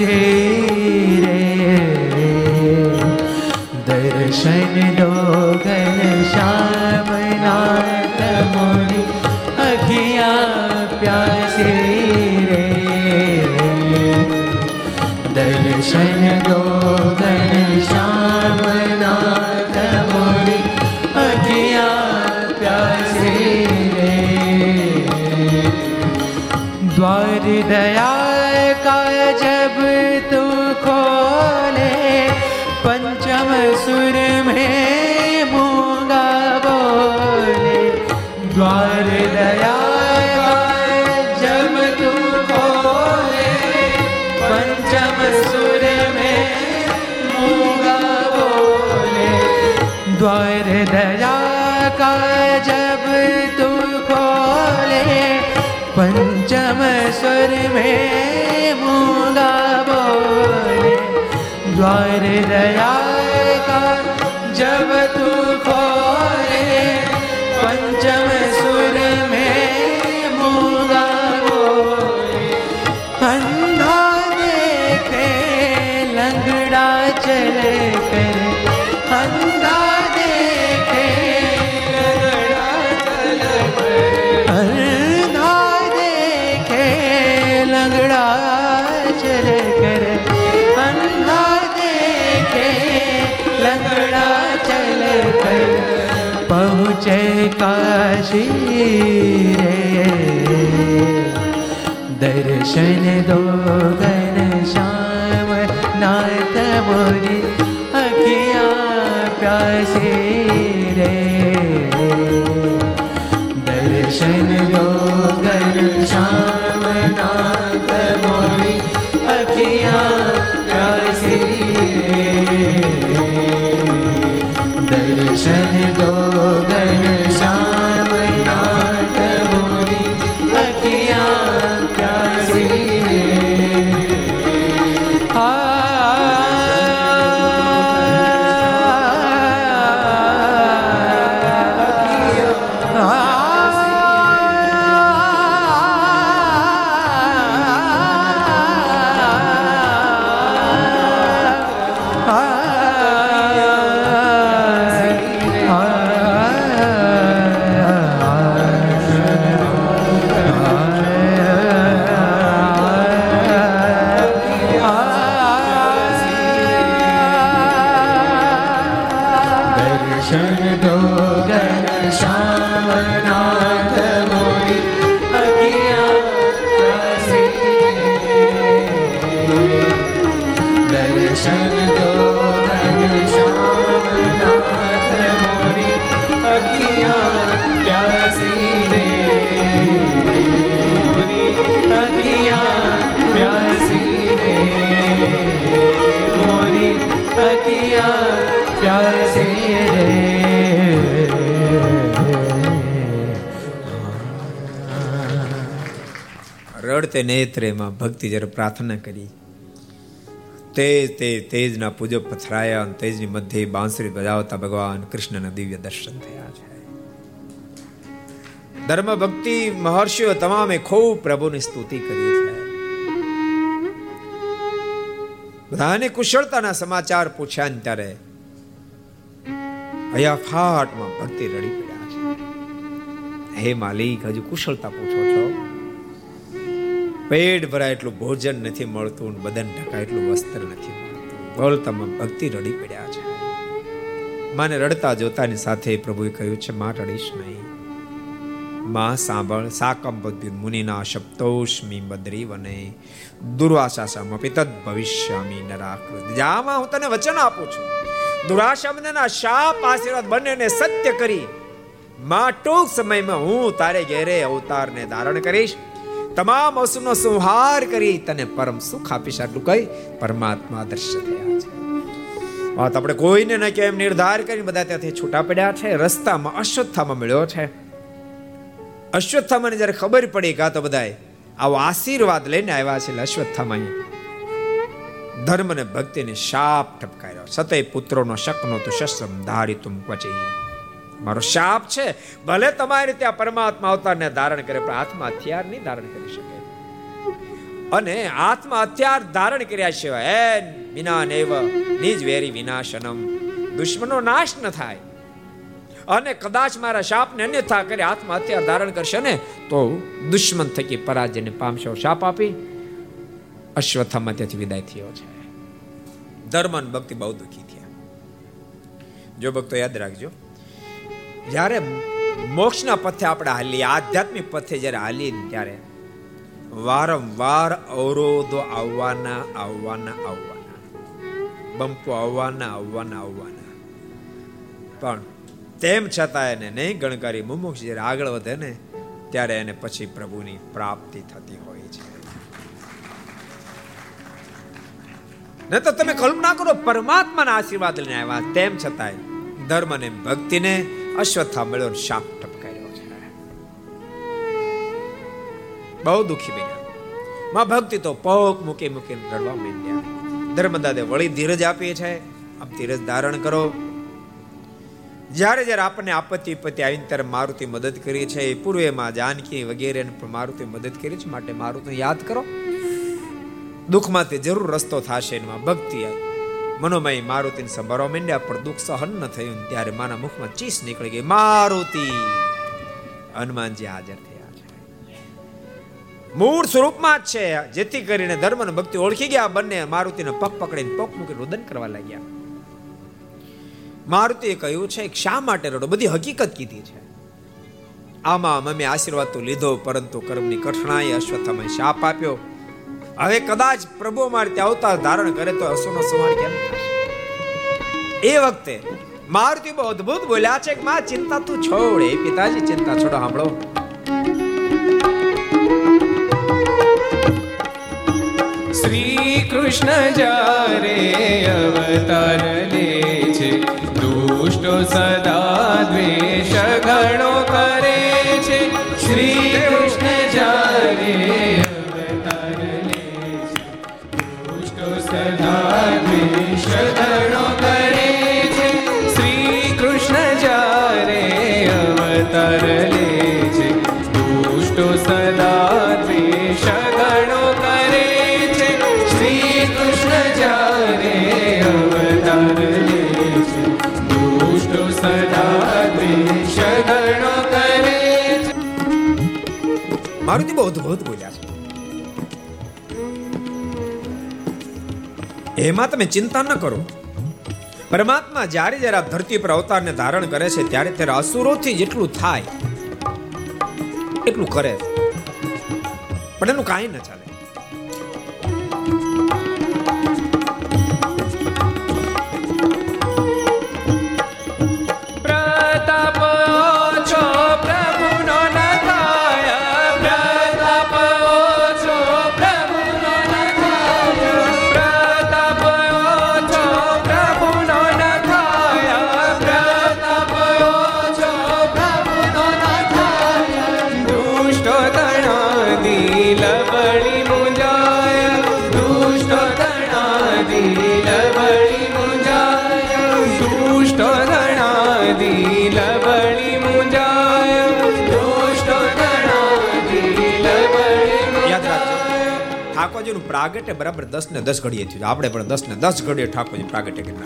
છે રે દર્શન દો Hare Jaya પછી રે દર્શન દો ગન શ્યામ નાથ મોરી અખિયા પ્યાસી રે દર્શન દો ગન શ્યામ નાથ મોરી અખિયા નેત્રેમાં ભક્તિ જ્યારે પ્રાર્થના કરી તેજ તેજ, તેજના પૂજો પથરાયા અને તેજની મધ્યે બાંસરી બજાવતા ભગવાન કૃષ્ણના દિવ્ય દર્શન થયા છે. ધર્મ ભક્તિ મહર્ષિઓ તમામે ખૂબ પ્રભુની સ્તુતિ કરી છે. બધાને કુશળતાના સમાચાર પૂછ્યા ને ત્યારે હયાફાટમાં ભક્તિ રડી પડ્યા છે. હે માલિક, હજુ કુશળતા પૂછો છો? પેટ ભરાય એટલું ભોજન નથી મળતું બદન ઢકાય એટલું વસ્ત્ર નથી મળતું. બોલતામાં ભક્તિ રડી પડ્યા છે. માને રડતા જોતાની સાથે પ્રભુએ કહ્યું છે, માં રડીશ નહીં. માં સાંભળ સાકમ બદ્યુન મુનિના શબ્દોષ્મી બદ્રી વને દુર્વાસાસામપી તદ ભવિષ્યામી નરાકૃત. જામાં હું તને વચન આપું છું. દુરાશામના શાપ આશીર્વાદ બંનેને સત્ય કરી. માં ટૂંક સમયમાં હું તારે ઘેરે અવતારને ધારણ કરીશ. તમામ અસુરનો સંહાર કરી તને પરમ સુખ આપીશ આટલું કહી પરમાત્મા દ્રશ્ય થયા છે. વાત આપણે કોઈને ન કેમ નિર્ધાર કરી બધા ત્યાંથી છૂટા પડ્યા છે. રસ્તામાં અશ્વત્થામાં મળ્યો છે. અશ્વત્થામાને જ્યારે ખબર પડી કાં તો બધાય આવો આશીર્વાદ લઈને આવ્યા છે અશ્વત્થામાં ધર્મ ને ભક્તિને શાપ ઠપકાર્યો સતય પુત્રોનો શકનો તો શસ્ત્રમ ધારી તું ક્વચી. મારો શાપ છે. ભલે તમારી ત્યાં પરમાત્મા અવતારને ધારણ કરે, પણ આત્મા હથિયાર નહીં ધારણ કરી શકે. અને આત્મા હથિયાર ધારણ કર્યા સિવાય એન વિના નેવ નિજ વેરી વિનાશનમ. દુશ્મનો નાશ ન થાય. અને કદાચ મારા શાપને અન્યથા કરી આત્મા હથિયાર ધારણ કરશે ને, તો દુશ્મન થકી પરાજયને પામશો. શાપ આપી. અશ્વત્થામાં ત્યાંથી વિદાય થયો છે. ધર્મ ભક્તિ બહુ દુઃખી થયા. જો ભક્તો યાદ રાખજો જ્યારે મોક્ષના પથે આપણે હાલીએ, આધ્યાત્મિક પથે જ્યારે હાલીએ ત્યારે વારંવાર અવરોધો આવવાના આવવાના આવવાના. બંપો આવવાના આવવાના આવવાના. પણ તેમ છતાં એને નહીં ગણકારી મુમુક્ષ જ્યારે આગળ વધે ને, ત્યારે એને પછી પ્રભુની પ્રાપ્તિ થતી હોય છે. ન તો તમે કલ્પના કરો, પરમાત્માના આશીર્વાદ લઈને આવ્યા. તેમ છતાંય ધર્મ અને ભક્તિને અશ્વત્થા મળ્યો શાપ ટપકાર્યો છે. બહુ દુખી બન્યા. માં ભક્તિ તો પોક મૂકી મૂકીને રડવા માંડ્યા. ધર્મદાદે વળી ધીરજ આપીએ છે. આપ ધીરજ ધારણ કરો. જ્યારે જ્યારે આપણને આપત્તિ વિપત્તિ આવીને ત્યારે મારુતિ મદદ કરી છે. પૂર્વેમાં જાનકી વગેરે મારુતિ મદદ કરી છે. માટે મારુતિ યાદ કરો. દુઃખમાં તે જરૂર રસ્તો થશે એમાં ભક્તિ આવી મનોમય મારુતિને સંભાળવા માંડ્યા, પણ દુઃખ સહન ન થયું. ત્યારે માના મુખમાં ચીસ નીકળી ગઈ. મારુતિ! હનુમાનજી હાજર થયા છે. મૂળ સ્વરૂપમાં જ છે. જેથી કરીને ધર્મ અને ભક્તિ ઓળખી ગયા. બંને મારુતિને પગ પકડીને પગ મૂકી રુદન કરવા લાગ્યા. મારુતિએ કહ્યું છે, શા માટે રડો? બધી હકીકત કીધી છે. આમાં મમ્મી આશીર્વાદ તો લીધો, પરંતુ કર્મની કઠણાઈ અશ્વત્થામાં શાપ આપ્યો. હવે કદાચ પ્રભુ મારે ત્યાં અવતાર ધારણ કરે તો અસુનો સંહાર કેમ એ વખતે મારુતિ બહુ અદ્ભુત બોલ્યા છે કે, માં, ચિંતા તું છોડ. એ પિતાજી ચિંતા છોડો, સાંભળો. શ્રી કૃષ્ણ જારે અવતાર લે છે, દુષ્ટો સદા દ્વેષ ઘણો કરે ઘણો કરે છે શ્રી કૃષ્ણ જ્યારે અવતાર લે છે. દુષ્ટો સદા દ્વેષ ઘણો કરે છે શ્રી કૃષ્ણ જ્યારે અવતાર લે છે. દુષ્ટો સદા દ્વેષ કરે છે. મારુતિ, બહુ અદ્ભુત એમાં તમે ચિંતા ન કરો. પરમાત્મા જ્યારે જ્યારે આ ધરતી પર અવતારને ધારણ કરે છે ત્યારે ત્યારે અસુરોથી જેટલું થાય, એટલું કરે પણ એનું કાંઈ ન ચાલે. પ્રાગટ્ય બરાબર દસ ને દસ ઘડીએ થયું આપણે પણ દસ ને દસ ઘડીએ ઠાકોરજી પ્રાગટ્ય કરી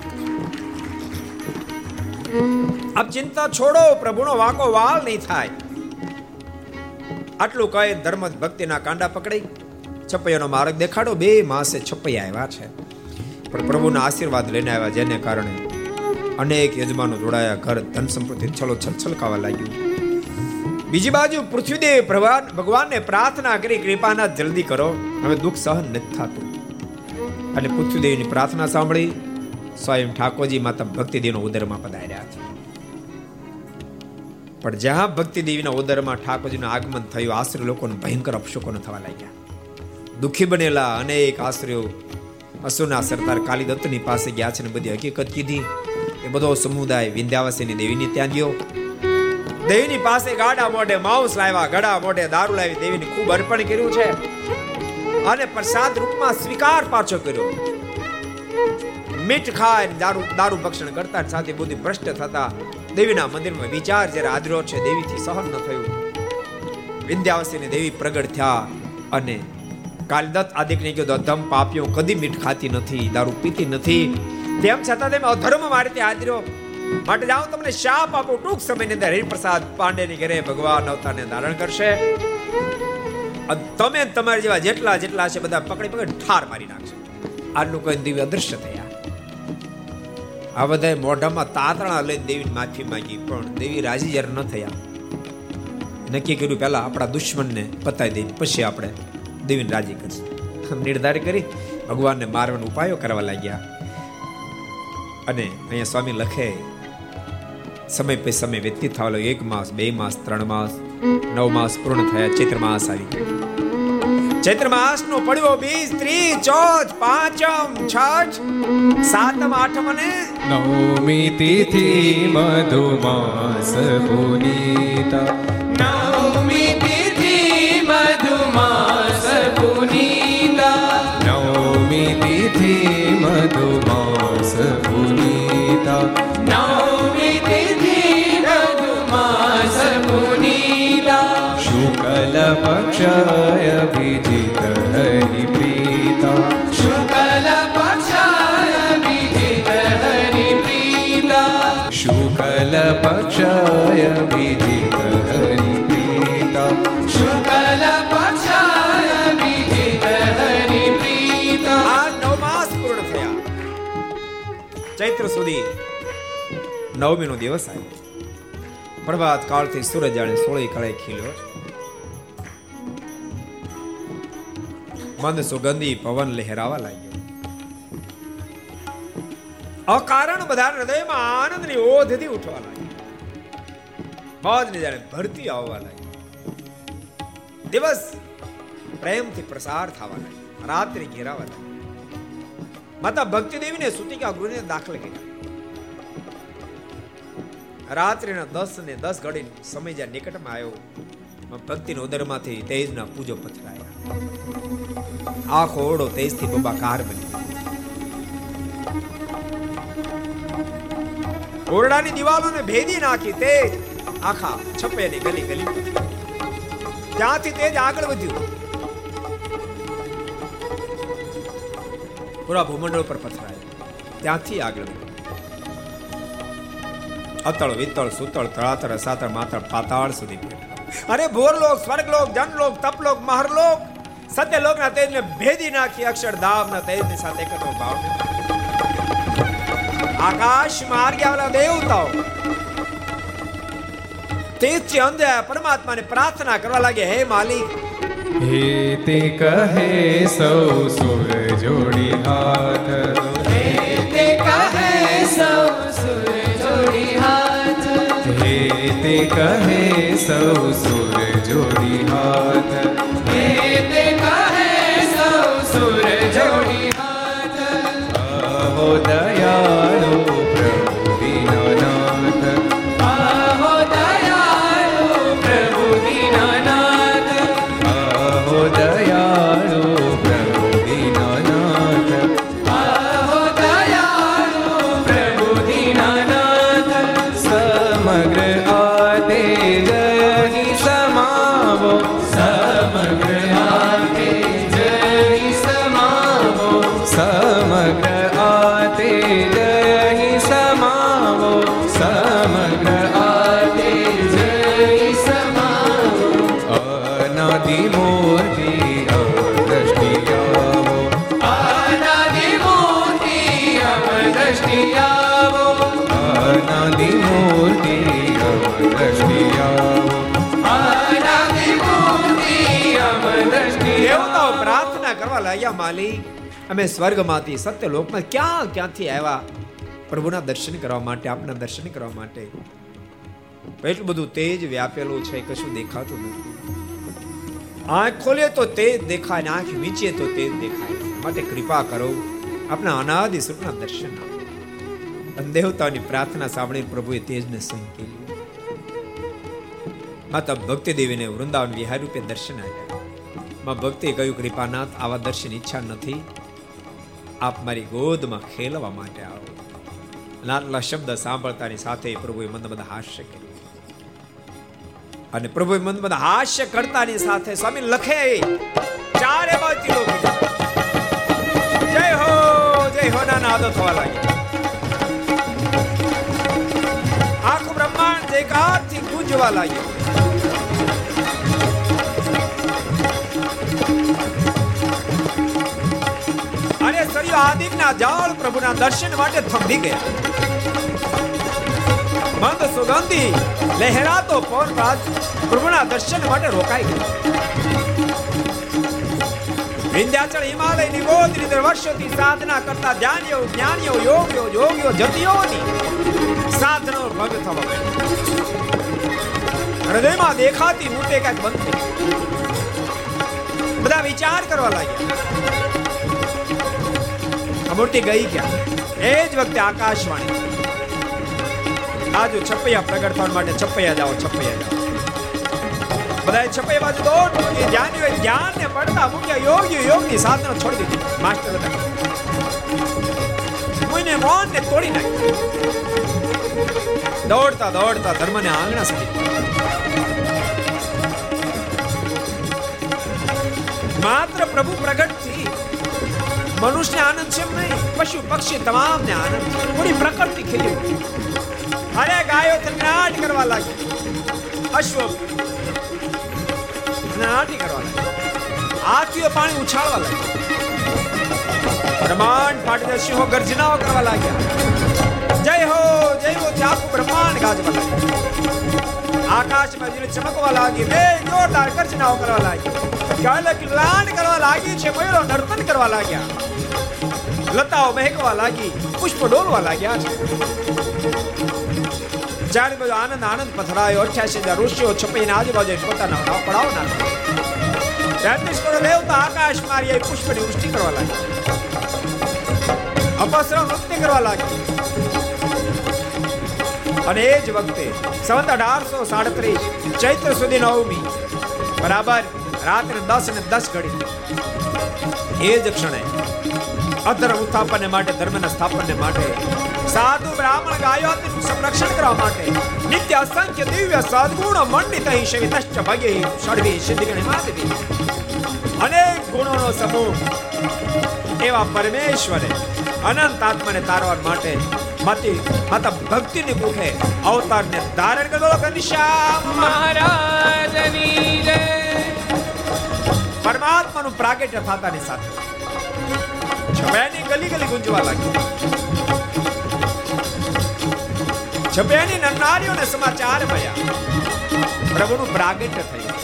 આપ ચિંતા છોડો, પ્રભુનો વાંકો વાલ નહીં થાય. આટલું કહે ધર્મ ભક્તિના કાંડા પકડી છપૈયાનો માર્ગ દેખાડો, બે માસે છપૈયા આવ્યા છે. પણ પ્રભુના આશીર્વાદ લઈને આવ્યા જેને કારણે અનેક યજમાનો જોડાયા, ઘર ધન સંપત્તિ છલો છલકાવા લાગ્યું. બીજી બાજુ પૃથ્વીદેવ ભગવાન ભગવાનને પ્રાર્થના કરી કૃપાના જલ્દી કરો. હવે દુઃખ સહન નથી થતું. અને પૃથ્વીદેવની પ્રાર્થના સાંભળી સ્વયં ઠાકોરજી માતા ભક્તિદેવના ઉદરમાં પધાર્યા છે. પણ જ્યાં ભક્તિદેવીના ઉદરમાં ઠાકોરજીનું આગમન થયું, આશ્રય લોકોને ભયંકર અપશોકોનો થવા લાગ્યા. દુઃખી બનેલા અનેક આશ્રયો અસુના સરદાર કાલિદત્તની પાસે ગયા છે ને બધી હકીકત કીધી. એ બધો સમુદાય વિંધ્યાવાસીની દેવીને ત્યાં ગયો દેવીની પાસે ગાડા મોઢે માઉસ લાવ્યા, ગળા મોઢે દારૂ લાવી દેવીને ખૂબ અર્પણ કર્યું છે. અને પ્રસાદ રૂપમાં સ્વીકાર પાછો કર્યો. મીઠ ખાય દારૂ દારૂ ભક્ષણ કરતા સાથે બુદ્ધિ ભ્રષ્ટ થતા દેવીના મંદિરમાં વિચાર જ્યારે આદરો છે, દેવીથી સહન ન થયું. વિંધ્યાવાસીની દેવી પ્રગટ થયા અને કાલદત્ત આદિકને કીધું અધમ પાપીઓ, કદી મીઠ ખાતી નથી, દારૂ પીતી નથી. તેમ છતાં તેમ અધર્મ મારી ત્યાં હાજરો માટે જાઓ, તમને શાપ આપો ટૂંક સમયની અંદર હરિપ્રસાદ પાંડેની ઘરે ભગવાન અવતારને ધારણ કરશે. તમે તમારા જેવા જેટલા જેટલા છે બધા પકડી પકડી ઠાર મારી નાખશે. આટલું કોઈ દિવ્ય અદૃશ્ય થયા. આ બધા મોઢામાં તાતણા લઈને દેવી માફી માંગી, પણ દેવી રાજી જ્યારે ન થયા, નક્કી કર્યું પહેલા આપણા દુશ્મનને પતાવી દઈ પછી આપણે દેવીને રાજી કરશું. નિર્ધાર કરી ભગવાનને મારવાનો ઉપાયો કરવા લાગ્યા. અને અહીંયા સ્વામી લખે સમય પે સમય વ્યતીત થવા લાગ્યો. એક માસ બે માસ ત્રણ માસ નવ માસ પૂર્ણ થયા. ચૈત્ર માસ આવી ગયો. ચૈત્ર માસ નો પડ્યો બીજ ત્રી ચોથ પાંચમ છઠ સાતમ આઠમ અને નવમી તિથિ મધુમાસ પુનીતા. નવમી ચૈત્ર સુધી નવમી નો દિવસ આવ્યો પ્રભાત કાળથી સૂરજ જાણે સોળી કળે ખીલ્યો. મંદ સુગંધી પવન લહેરાવા લાગ્યો. અકારણ બધા હૃદયમાં આનંદની ઓધથી ઉઠવા લાગી મોજને જાણે ભરતી આવવા લાગી. દિવસ પ્રેમથી પ્રસાર થવા લાગ્યો. રાત્રે ઘેરાવા લાગી માતા ભક્તિ દેવીને સુતિકા ગૃહને દાખલ કર્યા. રાત્રિના દસ ને દસ ઘડી સમય જ્યાં નિકટમાં આવ્યો ભક્તિના ઉદરમાંથી તેજના પૂજો પથરાયા. આખો ઓરડો તેજથી બબાકાર બની ઓરડાની દિવાલોને ભેદી નાખી તેજ આખા છપેની ગલી ગલી. ત્યાંથી તેજ આગળ વધ્યું. પૂરા ભૂમંડળ પર પથરાય. ત્યાંથી આગળ અતળ, વિતળ, સુતળ તળાતળ સાતળ માતળ, પાતાળ સુધી અરે ભોરલોક, સ્વર્ગલોક, જનલોક, તપલોક, મહરલોક, સત્યલોકના તેજને ભેદી નાખી અક્ષરધામના તેજની સાથે એકનો ભાવ આકાશ માર્ગે આવેલા દેવતાઓ તેજથી અંધ્યા પરમાત્માને પ્રાર્થના કરવા લાગે હે માલિક. હે તે કહે સૌ સુર જોડી હાથ. હે તે કહે સૌ સુર જોડી હાથ. હે તે કહે સૌ સુર જોડી હાથ. હે તે કહે સૌ સુર જોડી માલિક અમે સ્વર્ગમાંથી સત્ય લોકમાં ક્યાં ક્યાંથી આવ્યા? પ્રભુના દર્શન કરવા માટે, આપના દર્શન કરવા માટે. એટલું બધું તેજ વ્યાપેલું છે, કશું દેખાતું નથી. આંખ ખોલે તો તેજ દેખાય ને આંખ વીંચે તો તેજ દેખાય. માટે કૃપા કરો, આપના અનાદિ સુખના દર્શન આપો. અને પ્રાર્થના સાંભળી પ્રભુએ તેજને સંકેલ્યું માતા ભક્તિ દેવીને વૃંદાવન વિહાર રૂપે દર્શન આવ્યા માં ભક્તિ કહ્યું, કૃપાનાથ, આવા દર્શન ઈચ્છા નથી. આપ મારી ગોદમાં ખેલવા માટે આવો. આટલા શબ્દ સાંભળતાની સાથે પ્રભુએ મંદ બધા હાસ્ય કર્યું. અને પ્રભુએ મંદ બધા હાસ્ય કરતાની સાથે સ્વામી લખે, ચારે બાજુ જય હો જય હો ના નાદો થવા લાગ્યા. આખું બ્રહ્માંડ જયકારથી ગુંજવા લાગ્યું. અરે સળિયો આદિકના જાળ પ્રભુના દર્શન માટે થંભી ગયા. મંદ સુગંધી લહેરાતો પવન બાદ પ્રભુના દર્શન માટે રોકાઈ ગયો. વિંધ્યાચળ હિમાલયની ગોદની દર વર્ષોથી સાધના કરતા ધ્યાનીઓ, જ્ઞાનીઓ, યોગીઓ યોગીઓ જતીઓની સાધનો ભંગ થવા માંડી હૃદયમાં દેખાતી મૂર્તિ કાંઈક બંધ થઈ બધા વિચાર કરવા લાગ્યા. આ મૂર્તિ ગઈ ક્યાં? એ જ વખતે આકાશવાણી. આજુ છપૈયા પ્રગટ થવા માટે છપૈયા જાઓ છપૈયા જાઓ. બધાએ છપૈયા બાજુ દોડ મૂકી ધ્યાન હોય ધ્યાન ને પડતા મૂક્યા યોગી યોગની સાધનો છોડી દીધી. માસ્ટર હતા કોઈને મોન ને તોડી નાખ્યું. દોડતા દોડતા ધર્મને આંગણા સુધી. માત્ર પ્રભુ પ્રગટ મનુષ્ય આનંદ છે એમ નહીં. પશુ પક્ષી તમામ ને આનંદ છે. પૂરી પ્રકૃતિ ખીલી. ઉઠી. અરે ગાયો થનગાટ કરવા લાગી. અશ્વ. નાટી કરવા લાગી. હાથીઓ પાણી ઉછાળવા લાગી બ્રહ્માંડ ફાટીને સિંહો ગર્જનાઓ કરવા લાગ્યા. જય હો જય હો આખું બ્રહ્માંડ ગાજવા લાગ્યું. આકાશમાં જીને ચમકવા લાગી બે જોરદાર ગર્જનાઓ કરવા લાગી ગાલક લાડ કરવા લાગી છે મયુરો નર્તન કરવા લાગ્યા. લતાઓ મહેકવા લાગી, પુષ્પ ડોલવા લાગ્યા છે. જાણે બધો આનંદ આનંદ પથરાયો અઠ્યાસી હજાર ઋષિઓ છપીને આજુબાજુ પોતાના ભાવ પડાવ નાખ્યા. તેત્રીસ કરોડ દેવતા આકાશ મારી પુષ્પની વૃષ્ટિ કરવા લાગી. અપસરણ નૃત્ય કરવા લાગી. અને એ જ વખતે સંત અઢારસો સાડત્રીસ ચૈત્ર સુધી નવમી, બરાબર રાત્રે દસ ને દસ ઘડી. એ જ ક્ષણે અધર્મ ઉત્થાપનને માટે, ધર્મના સ્થાપનને માટે, સાધુ બ્રાહ્મણ ગાયોનું સંરક્ષણ કરવા માટે, નિત્ય અસંખ્ય દિવ્ય સદગુણ મંડિત શવિતશ્ચ ભગે સર્વે સિદ્ધિગણી માધવી અનેક ગુણોનો સમૂહ એવા પરમેશ્વરે અનંત આત્માને તારવા માટે માતી, માતા ભક્તિની મુખે અવતારને ધારણ કરી બોલો ઘનશ્યામ મહારાજની જય. પરમાત્માનું પ્રાગટ્ય થતાની સાથે છપયાની ગલી ગલી ગુંજવા લાગી. છબેની નરનારીઓને સમાચાર મળ્યા. પ્રભુનું પ્રાગટ્ય થયું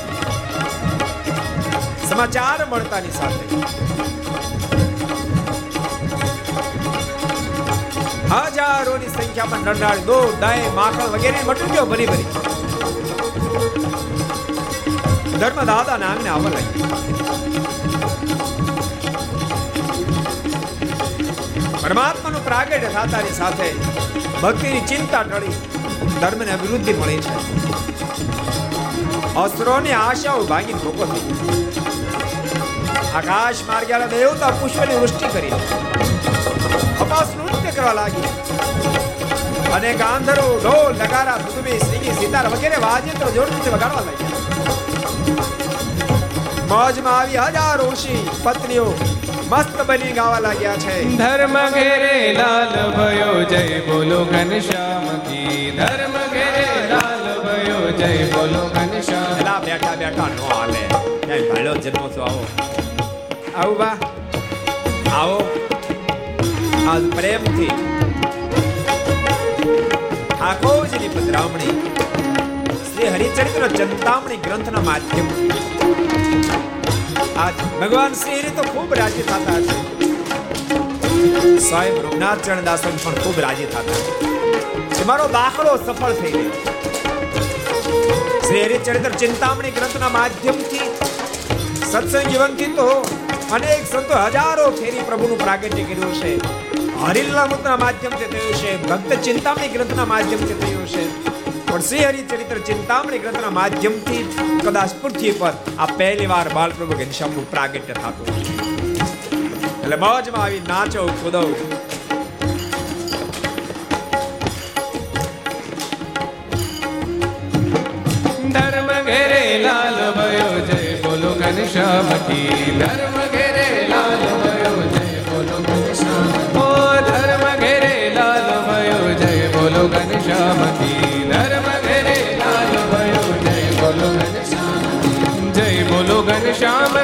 સમાચાર મળતાની સાથે. હજારોની સંખ્યામાં નરનાળી દો દાય માખણ વગેરે મટુકીઓ ભરી ભરી. ધર્મદાદા નામને આવવા લાગી પરમાત્માનું પ્રાગટ્ય થતાની સાથે ભક્તિની ચિંતા ટળી, ધર્મને અભિવૃદ્ધિ મળી છે. અસ્ત્રોની આશાઓ ભાગી ભોગો થઈ આકાશ માર્ગેલા દેવતા પુષ્પની વૃષ્ટિ કરી. અપાસ નૃત્ય કરવા લાગી. અને ગાંધરો ઢોલ, નગારા સુગમી સિંગી સિતાર વગેરે વાજિંત્રો જોડતી વગાડવા લાગ્યા. મોજમાં આવી હજારો ઋષિ, પત્નીઓ મસ્ત બની ગાવા લાગ્યા છે. ધર્મ ઘેરે લાલ ભયો જય બોલો ઘનશ્યામ કી. ધર્મ ઘેરે લાલ ભયો જય બોલો ઘનશ્યામ એલા બેઠા બેઠા નો હાલે. એ ભાળ્યો જન્મ છો આવો. આવો બા. આવો. આજ પ્રેમથી. ઠાકોરજીની પધરામણી શ્રી હરિચરિત્ર ચિંતામણી ગ્રંથના માધ્યમ આજ ભગવાન શ્રી તો ખૂબ રાજી થતા છે. સ્વયં રઘુનાથ ચરણદાસ પણ ખૂબ રાજી થતા છે. મારો દાખલો સફળ થઈ ગયો. શ્રી હરિચરિત્ર ચિંતામણી ગ્રંથના માધ્યમથી સત્સંગ જીવનથી તો અનેક સંતો હજારો ફેરી પ્રભુનું પ્રાગટ્ય કર્યું છે. હરિલામૃતના માધ્યમથી થયું છે. ભક્ત ચિંતામણી ગ્રંથના માધ્યમથી થયું છે. પણ શ્રી હરિચરિત્ર ચિંતામણી ગ્રંથના માધ્યમથી કદાચ પૃથ્વી પર આ પહેલી વાર બાલપ્રભુ ઘનશ્યામનું પ્રાગટ્ય થતું એટલે મોજમાં આવી નાચો કુદવ ધર્મ ઘેરે લાલ ભયો જય બોલો ઘનશ્યામ ધર્મ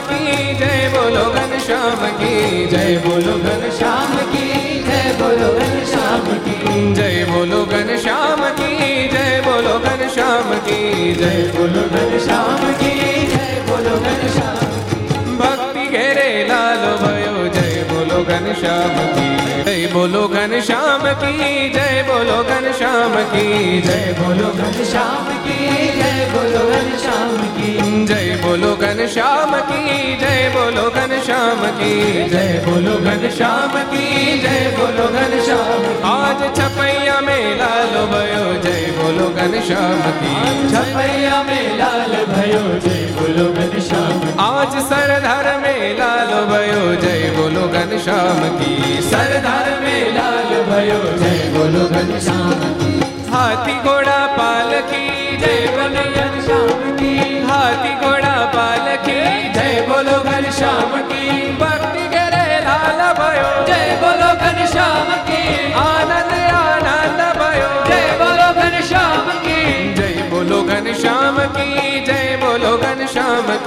की जय बोलो घनश्याम की जय बोलो घनश्याम की जय बोलो घनश्याम की जय बोलो घनश्याम की जय बोलो घनश्याम की जय बोलो घनश्याम की जय बोलो घनश्याम भक्ति घेरे लाल भयो जय बोलो घनश्याम की बोलो घनश्याम की जय बोलो घनश्याम की जय बोलो घनश्याम की जय बोलो घनश्याम की जय बोलो घनश्याम की जय बोलो घनश्याम की जय बोलो घनश्याम की जय बोलो घनश्याम आज छपैया मेला लो भयो जय बोलो घनश्याम की छपैया मेला लो भयो जय बोलो घनश्याम આજ સરદાર મેલાલ ભયો જય બોલો ઘનશ્યામ કી સરદાર મેલાલ ભયો જય બોલો ઘનશ્યામ હાથી ઘોડા પાલકી જય બોલો ઘનશ્યામ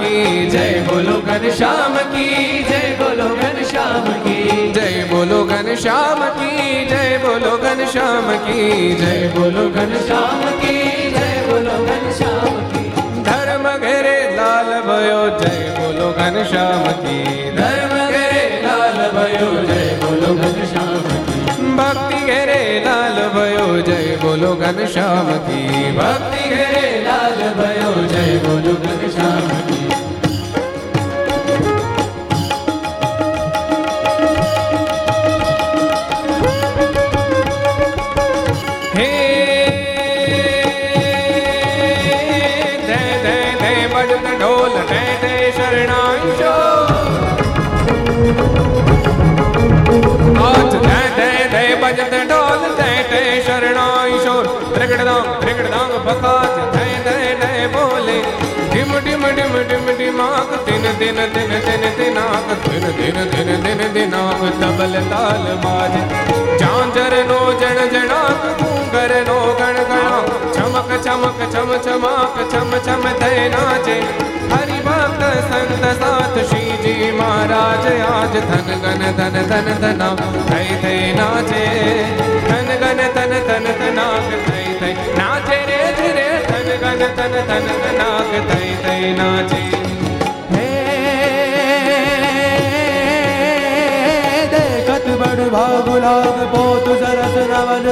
की जय बोलो घनश्याम की जय बोलो घनश्याम की जय बोलो घनश्याम की जय बोलो घनश्याम की जय बोलो घनश्याम की जय बोलो घनश्याम की धर्म घेरे लाल भयो जय बोलो घनश्याम की धर्म घेरे लाल भयो जय बोलो घनश्याम की भक्ति घेरे लाल भयो जय बोलो घनश्याम की भक्ति घेरे लाल भयो जय बोलो घनश्याम की ડિમાગ દિન દિન દિન દિન દિનાગ દિન દિન દિન દિન દિનાગ તબલ તાલ બાજ ઝાંઝર નો જણ જણાક ઘૂંઘર નો ગણ ગણાક ચમક ચમક ચમ ચમાક ચમ ચમ થઈ નાચે હરિ ભક્ત સંત સાથ શ્રીજી મહારાજ આજ ધન ગન ધન ધન ધના થઈ થઈ નાચે ધન ગન ધન ધન ધનાક થઈ થઈ નાચે રે ધીરે ધન ગન ધન ધન ધનાક થઈ થઈ નાચે ભાગુલાગ પોત સરસ રવન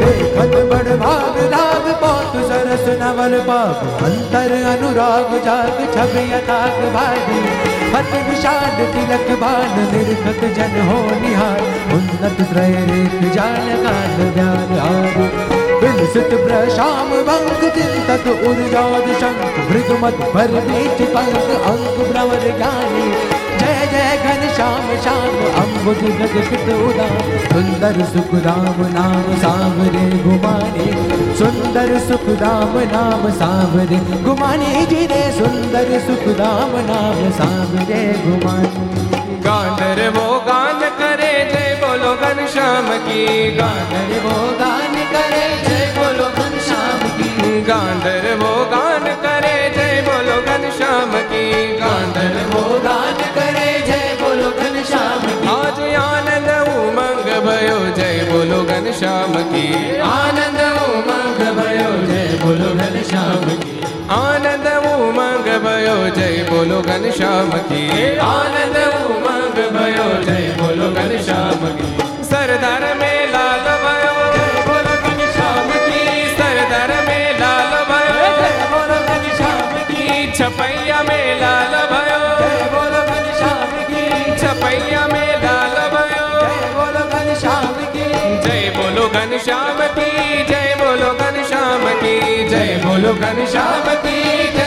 દેખત બડ ભાગ લાગ પોત સરસ નવલ પાગ અંતર અનુરાગ જાગ છબિયા તાગ ભાગી મત વિશાલ તિલક બાન નિર્ખત જન હો નિહાર ઉન્નત ત્રય રેખ કાન ધ્યાન હારું जान कान ध्यान आदि विलसित प्रशाम बंक चिंतक उर्जाद शंख भृगुमत भर बीच पंख अंक भ्रवर ज्ञानी जय जय घन श्याम श्याम अम्बुज गज पित उदाम सुंदर सुख राम नाम सावरे गुमाने सुंदर सुख राम नाम सावरे गुमाने जी रे सुंदर सुख राम नाम सावरे गुमाने गांधर्वो गान करे जय बोलो घनश्याम की गांधर्वो गान બોલો ઘનશ્યામ કી આનંદ ઉમંગ ભયો જય બોલો ઘનશ્યામ કી સરદાર મે લાલ ભયો. જય બોલો ઘનશ્યામ કી સરદાર મે લાલ ભયો. જય બોલો ઘનશ્યામ કી છપૈયા મે લાલ ભયો. જય બોલો ઘનશ્યામ કી છપૈયા મે લાલ ભયો. જય બોલો ઘનશ્યામ જય બોલો ઘનશ્યામ જય બોલો ઘનશ્યામ જય બોલો ઘનશ્યામ કી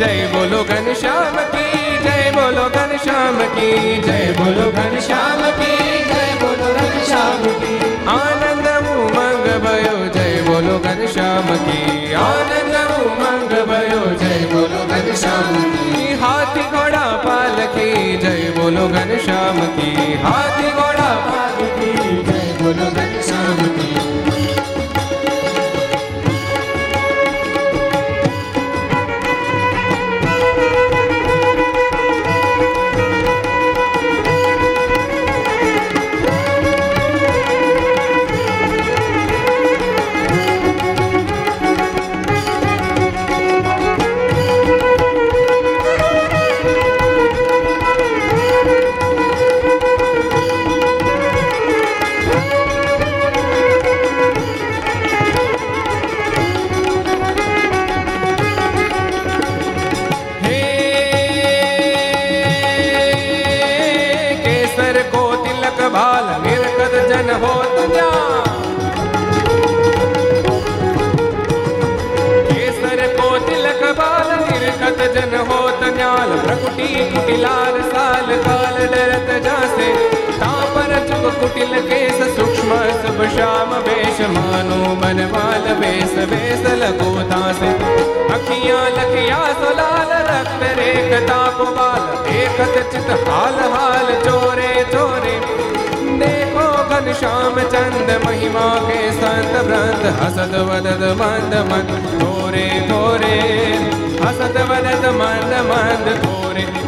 જય બોલો ઘનશ્યામ કી, જય બોલો ઘનશ્યામ કી, જય બોલો ઘનશ્યામ કી, જય બોલો ઘનશ્યામ કી. આનંદ ઉમંગ ભયો, જય બોલો ઘનશ્યામ કી. આનંદ ઉમંગ ભયો, જય બોલો ઘનશ્યામ કી. હાથી ઘોડા પાલકી જય બોલો ઘનશ્યામ કી. હાથી ઘોડા પાલકી જય બોલો ઘનશ્યામ કી. कुटिलार साल काल डरत जासे, तापर चुप कुटिल केस सूक्ष्म सब श्याम वेश मानो मन वाल वेश वेश लगो दासे। अखियाँ लखिया सो लाल रक्त रेख ताप बाल, देखत चित हाल हाल चोरे चोरे देखो घन श्याम चंद महिमा के संत व्रत हसद वदद मंद मंद थोरे थोरे हसद वदद मंद मंद थोरे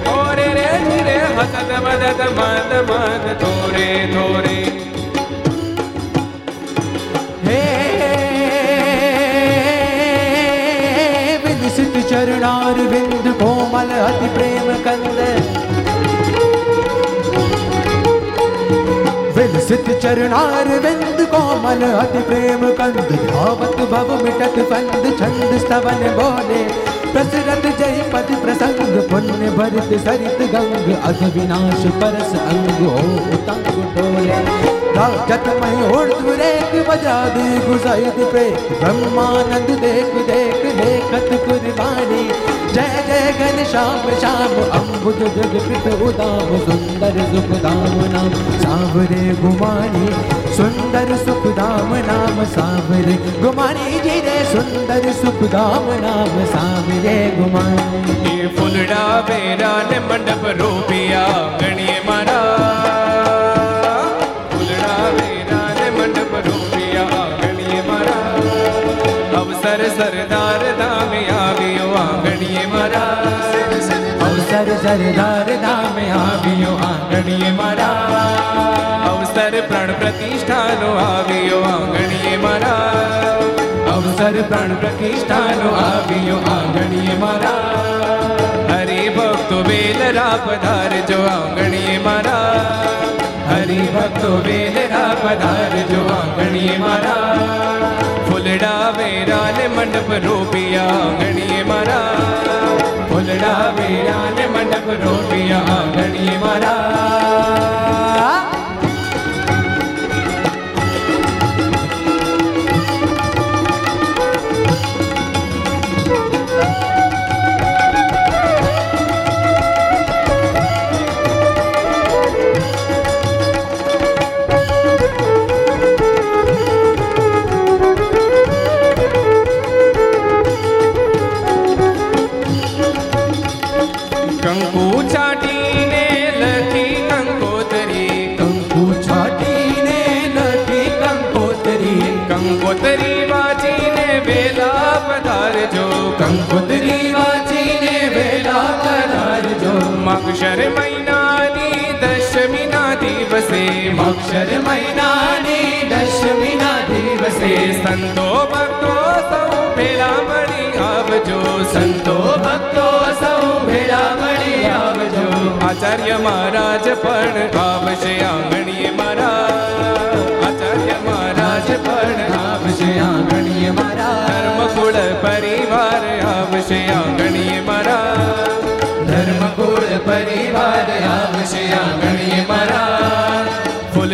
હસત મદત મત મત થોરે થોરે હે વિદુષિત ચરણાર બિંદ કોમલ અતિ પ્રેમ કંદ વિલસિત ચરણાર બિંદ કોમલ અતિ પ્રેમ કંદ ધાવત ભવ મિટત બંધ છંદ સ્તવન બોલે प्रसरत जय पद प्रसंग, पुण्य भरित सरित गंग अध विनाश परस अंग हो उतंग डोले राजत मय उर्द रेख बजाद गुजाइद पे ब्रह्मानंद देख देख लेखत कुर्बानी। जय जय घन श्याम श्याम, अम्बुज जग कृत उदाम सुंदर सुखदाम नाम सावरे गुमानी સુંદર સુખધામ નામ સાંભળે ગુમાણીજી રે સુંદર સુખધામ નામ સાંભળે ગુમાણી. એ ફૂલડા વેરા ને મંડપ રૂપિયા ગણીએ મારા. ફૂલડા વેરા ને મંડપ રૂપિયા ગણીએ મારા. અવસર સરદાર ધામે આવ્યો આંગણીએ મારા. અવસર સરદાર ધામે આવ્યો આંગણીએ મારા. અવસર પ્રાણ પ્રતિષ્ઠાનો આવ્યો આંગણીએ મારા. અવસર પ્રાણ પ્રતિષ્ઠાનો આવ્યો આંગણીએ મારા. હરે ભક્તો વેલરા પધારજો આંગણીએ મારા. હરે ભક્તો વેલરા પધારજો આંગણીએ મારા. ફૂલડા વેરા ને મંડપ રોપિયા આંગણીએ મારા. ફૂલડા વેરા ને મંડપ રોપિયા આંગણીએ મારા. દિવસે અક્ષર મહિનાની દશમીના દિવસે સંતો ભક્તો સૌ ભેળા મળી આવજો સંતો ભક્તો સૌ ભેળા મળી આવજો આચાર્ય મહારાજ પણ આવશે આંગણીએ મારા આચાર્ય મહારાજ પણ આવશે આંગણીએ મારા ધર્મકુળ પરિવાર આવશે આંગણીએ મારા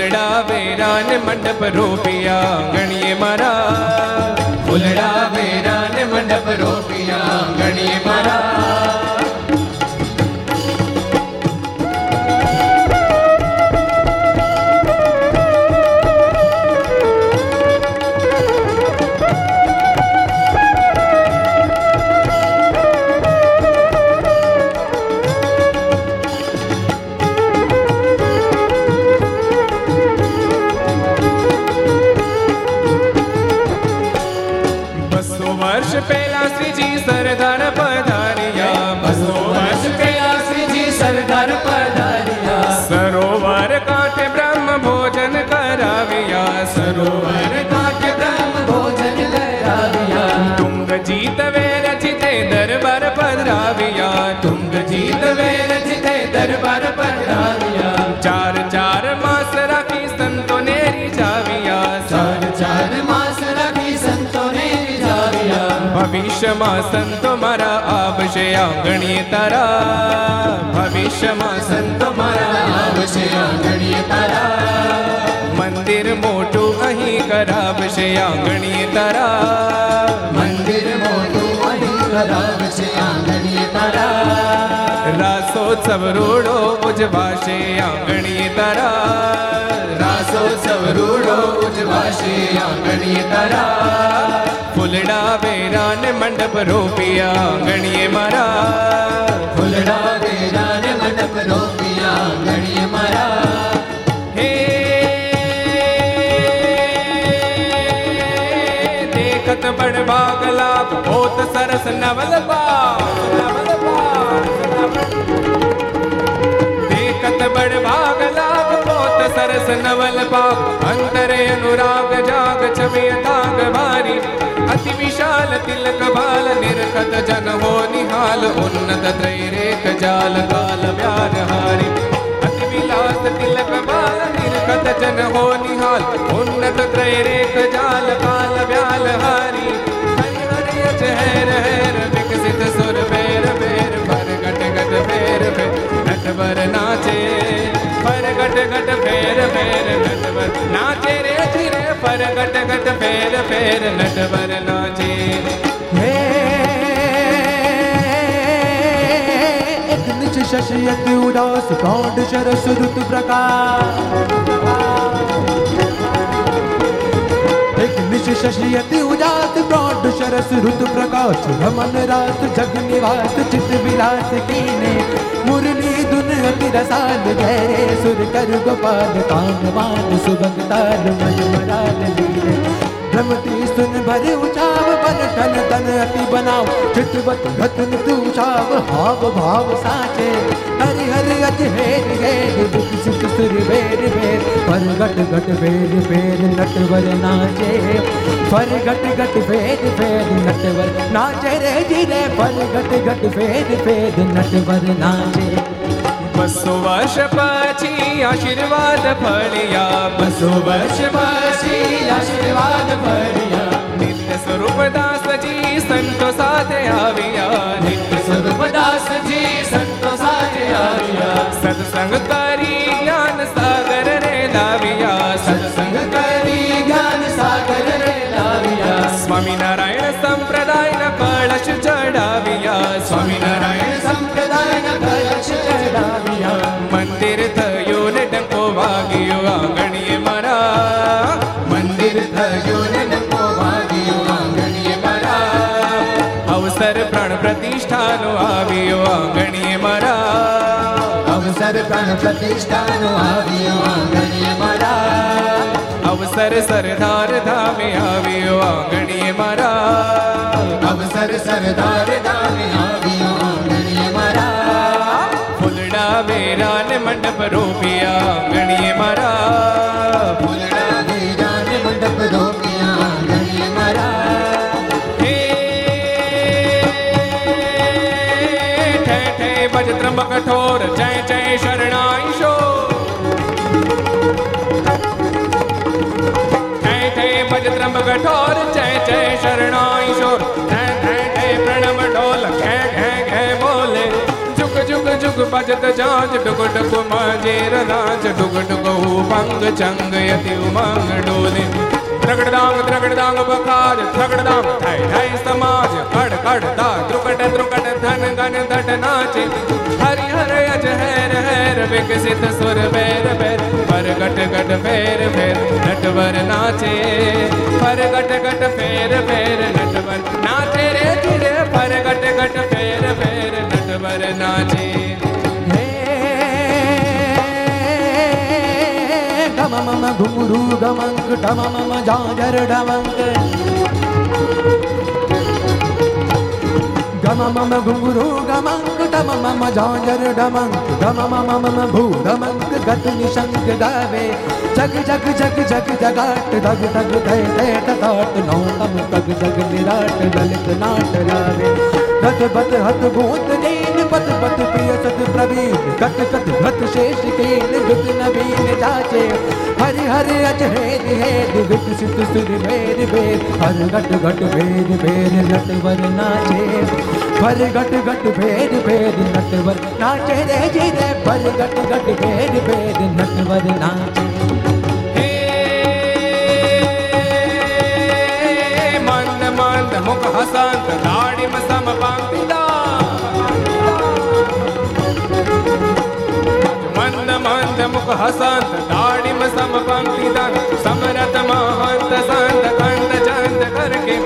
ફૂલડા વેરા ને મંડપ રોપિયા. આંગણીએ મારા. ફૂલડા વેરા ને મંડપ રોપિયા. આંગણીએ મારા. ભવિષ્યમાં સંતો મારા આવશે આંગણીએ તારા. ભવિષ્યમાં સંતો મારા આવશે આંગણીએ તારા. મંદિર મોટું અહીં કરાવશે આંગણીએ તારા. મંદિર મોટું અહીં કરાવશે આંગણીએ તારા. રાસોત્સવ રૂડો ઉજવાશે આંગણીએ તારા. રાસોત્સવ રૂડો ઉજવાશે આંગણીએ તારા. ફૂલડા વેરા ને મંડપ રોપિયા ગણીએ મારા. ફૂલડા વેરા ને મંડપ રોપિયા ગણીએ મારા. હે દેખત બડ બાગલા સરસ નવલ દેખત બડ સરસ નવલ પાપ, અંતરે અનુરાગ જાગ છમે તાગ ભારી અતિ વિશાલ તિલક બાલ નિરખત જન હો નિહાલ, ઉન્નત ત્રૈરેક જાલ, કાલ વ્યાર હારી. અતિ વિલાસ તિલક બાલ નિરખત જન હો નિહાલ, ઉન્નત ત્રૈરેક પર ગટ ગટ ફેર ફેર નટવર નાચે હે એક નિચ શશિયત ઉદાસ પ્રૌઢ શરસ ઋતુ પ્રકાશ એક નિચ શશિયત ઉદાસ પ્રૌઢ શરસ ઋતુ પ્રકાશ રમન રાત જગ નિવાસ ચિત વિલાસ કીને મુરલી अति रसाल जय सुर कर गोपाल पान मान सुबंग ताल मन मराल रमती सुन भर उछाव बन तन तन अति बनाव चितवत रतन तुषाव हाव भाव साचे हरि हरि अति हेर हेर दुख सुख सुर बेर बेर पर गट गट बेर बेर नटवर नाचे पर गट गट फेर फेर नटवर नाचे रे जी रे पर गट गट फेर फेर नटवर नाचे બસો વર્ષ પછી આશીર્વાદ ફળિયા. બસો વર્ષ પછી આશીર્વાદ ફળિયા. નિત્ય સ્વરૂપ દાસજી સંતો સાથે આવ્યા. નિત્ય સ્વરૂપ દાસજી સંતો સાથે આવ્યા. સત્સંગ કરી જ્ઞાન સાગર રે લાવ્યા. સત્સંગ કરી જ્ઞાન સાગર રે લાવ્યા. સ્વામિનારાયણ સંપ્રદાયના કળશ ચડાવ્યા સ્વામિનારાયણ સંપ્રદાયના કળશ ચડાવ્યા. મંદિર થયો ને ડંકો વાગ્યો, આંગણીએ મારા. મંદિર થયો ને ડંકો વાગ્યો, આંગણીએ મારા. અવસર પ્રાણ પ્રતિષ્ઠાનો આવ્યો, આંગણીએ મારા. અવસર પ્રાણ પ્રતિષ્ઠાનો આવ્યો, આંગણીએ અવસર સરદાર ધામે આવ્યો આંગણીએ મારા. અવસર સરદાર ધામે આવ્યો આંગણીએ મારા. ફૂલડા વેરા ને મંડપ રોપિયા આંગણીએ મારા. ફૂલડા વેરા ને મંડપ રોપિયા આંગણીએ મારા. ઠે ઠે ભજ ત્રંબક કઠોર જય જય શરણાઈશો જય જય શરણાઈશો ઠે ઠે ઠે પ્રણવ ઢોલ. ઘે ઘે ઘે બોલે. જુગ જુગ જુગ ભજત જાજ ડુગ ડુગ માજેર રાજ ડુગ ડુગ ભંગ ચંગ, યતિ, ઉમંગ, ડોલે. ત્રગડદાંગ ત્રગડદાંગ બખાજ ત્રગડદાંગ થાય થાય સમાજ, કડ કડ દા ત્રુકટ દ્રુકટ ધન ગન ધટ નાચે. હરિ, હર અજ હેર હેર, વિકસિત સુર બેર બેર પર ગટ ગટ ફેર ફેર, નટવર નાચે. પર ગટ ગટ ફેર ફેર, નટવર નાચે રે ધીરે. પર ગટ ગટ, ફેર ફેર, નટવર નાચે. મમ ઘુમરુ ગમંગ ઢમમ જાજર ડમંગ ગમમ ઘુમરુ ગમંગ ઢમમ જાજર ડમંગ ગમમ મમ ભૂરમંગ ગત નિશંગ ગાવે જગ જગ જગ જગ જગાટ ધગ ધગ ધે ધે તટાટ નૌ તમ તગ જગ નિરાટ લલિત નાટ લાવે રથ બત હત ભૂત દે पत पत प्रिय सत प्रवीण कत कत भत शेष कीन गुत नवीन जाचे। हरि हरि अज हेद हेद, विकसित सुर भेद भेद। हर घट घट भेद भेद नटवर नाचे। हर घट घट भेद भेद नटवर नाचे रे जी रे पर घट घट भेद भेद नटवर नाचे। ಮಂದ ಮಂದ ಮುಖ ಹಸಂತ ದಾಡಿ ಮಸಮ ಪಾಂಪಿದ મુખ હસંત દાઢી સમ દાન સમરત મહંત સંત કંદ ચંદ કરકે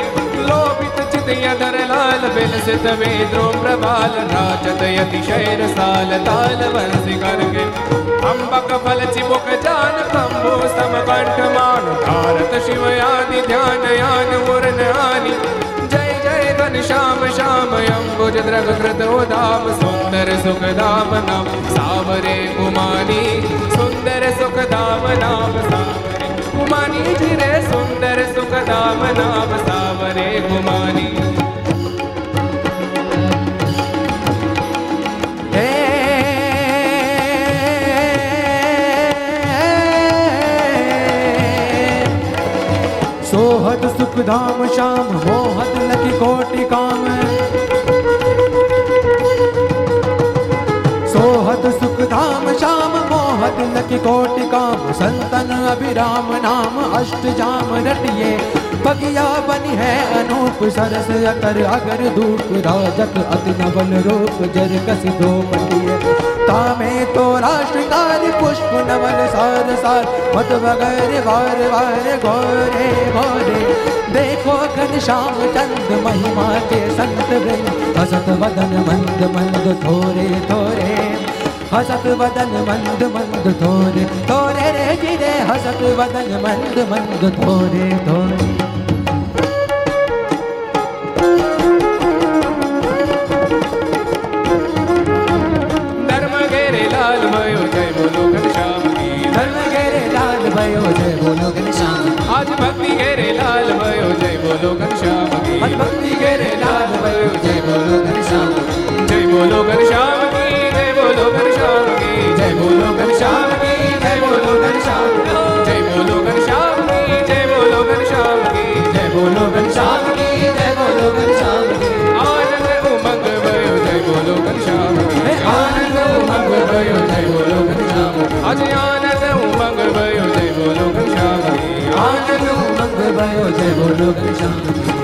લોભિત ચિત યધર લાલ વિલસિત વેદ્રો પ્રભાલ રાચત યતિશૈર સાલ તાલ વંશી કરકે અંબક ફલ ચિબુક જાન કંબુ સમ કંઠ માન ભારત શિવ યાદિ ધ્યાન યાન મુરન આની ઘન શ્યામ શ્યામ અંબુજ દ્રગ કૃત ધામ સુંદર સુખ ધામ નામ સાવરે કુમાની सुंदर सुख धाम नाम सावरे। गुमानी जी रे सुंदर सुख धाम नाम सावरे घुमानी सोहत सुख धाम श्याम, मोहत लकी कोटि काम। सोहत सुख लखी कोटि काम संतन अभिराम नाम अष्ट जाम रटिए बगिया बनी है अनूप सरस अकर अगर धूप राजक अति नवल रूप जर कस दो पटिए तामे तो राष्ट्रकार पुष्प नवल सार सार, मत बगर वार वार घोरे घोरे देखो घन श्याम चंद महिमा के संत वृंद हसत वदन मंद मंद थोरे थोरे। હસત વદન મંદ મંદ ધોરે ધોરે રે જીરે હસત વદન મંદ મંદ ધોરે ધોરે. ધર્મ ઘેરે લાલ ભયો જય બોલો ઘનશ્યામ ધર્મ ઘેરે લાલ ભયો જય બોલો ઘનશ્યામ આજ ભક્તિ ઘેરે લાલ ભયો જય બોલો ઘનશ્યામ જય બોલો ઘનશ્યામ કી જય બોલો ઘનશ્યામ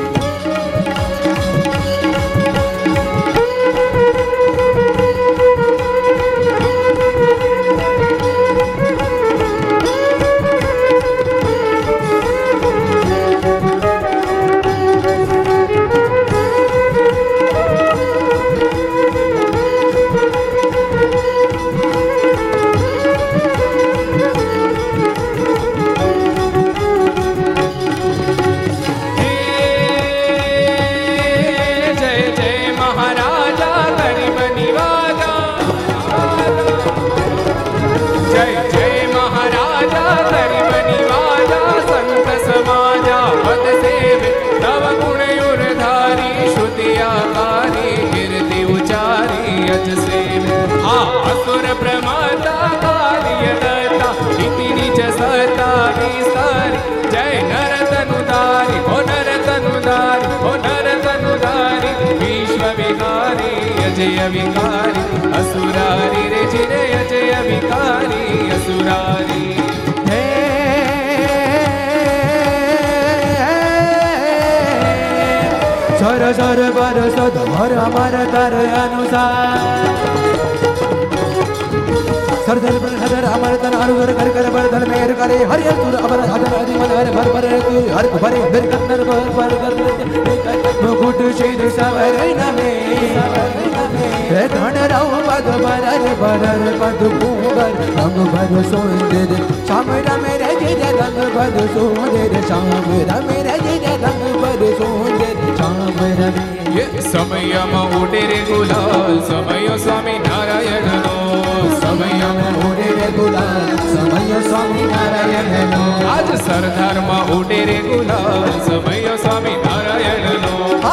અજય વિકારી અસુરારી રે જીરે અજય વિકારી અસુરારી हे सर सर बरस धर अमर तर अनुसार सर धर पर हर अमर तन अनुर कर कर बर धर मेर करे हरि सुर अमर हर हरि मन हर भर भर हर भरे फिर कंदर भर भर कर मुकुट शीर सवर नमे हे હે ધણરાવ પદ ભરર ભરર પદ કુંવર રંગ ભર સુંદર શામ રમે રજ રંગ ભર સુંદર શામ રમે રજ રંગ ઉડે રે ગુલાલ સમય સ્વામી નારાયણનો. સમયમાં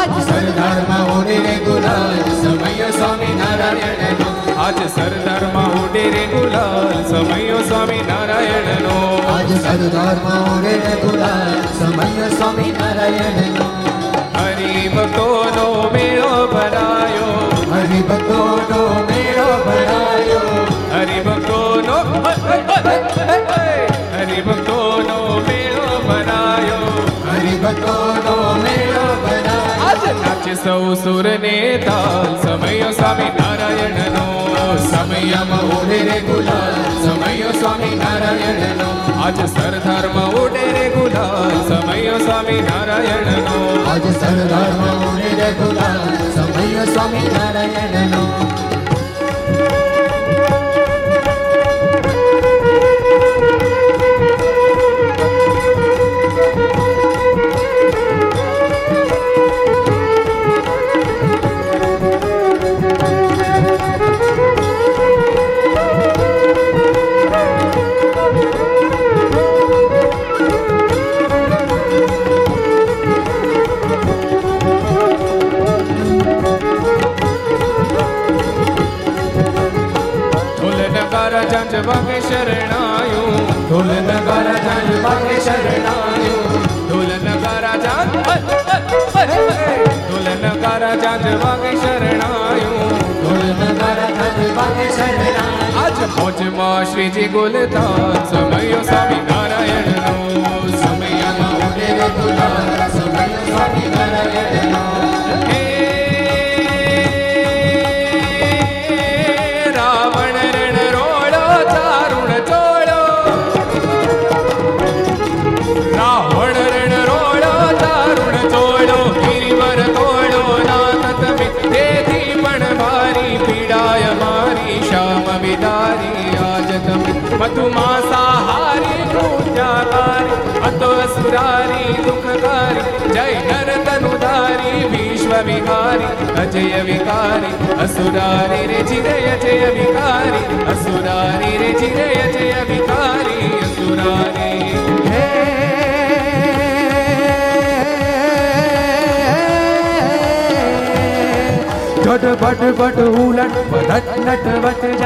આજ સરદારમાં ઉડે રે ગુલાલ સમય સ્વામી નારાયણનો. આજ સરદારમાં ઉડે રે ગુલાલ સમય સ્વામી નારાયણનો. આજ સરદારમાં ઉડે રે ગુલાલ સમય સ્વામી નારાયણનો. હરિભક્તોનો મેળો ભરાયો. હરિભક્તોનો મેળો નાચે સૌ સુર ને તાલ. સમય સ્વામી નારાયણનો, સમયમાં ઉડે રે ગુલાલ. સમય સ્વામી નારાયણનો, આજ સરદારમાં ઉડે રે ગુલાલ. સમય સ્વામી નારાયણનો, આજ સરદારમાં ઉડે રે ગુલાલ. સમય સ્વામી નારાયણનો ઢોલ ઢોલ નગારા ઝાંઝ વાગે શરણાયું. ઢોલ નગારા ઝાંઝ વાગે શરણાયું આજ મોજમાં શ્રીજી ગોલતા સમયો સ્વામી નારાયણનો સમયમાં સ્વામી નારાયણનો તનુધારી વિશ્વ વિહારી અજય વિકારી અસુરારી રે ચિરય જય વિકારી અસુરારી રે ચિરય જય વિકારી અસુરારી હે છટ પટ પટ ઉલટ પલટ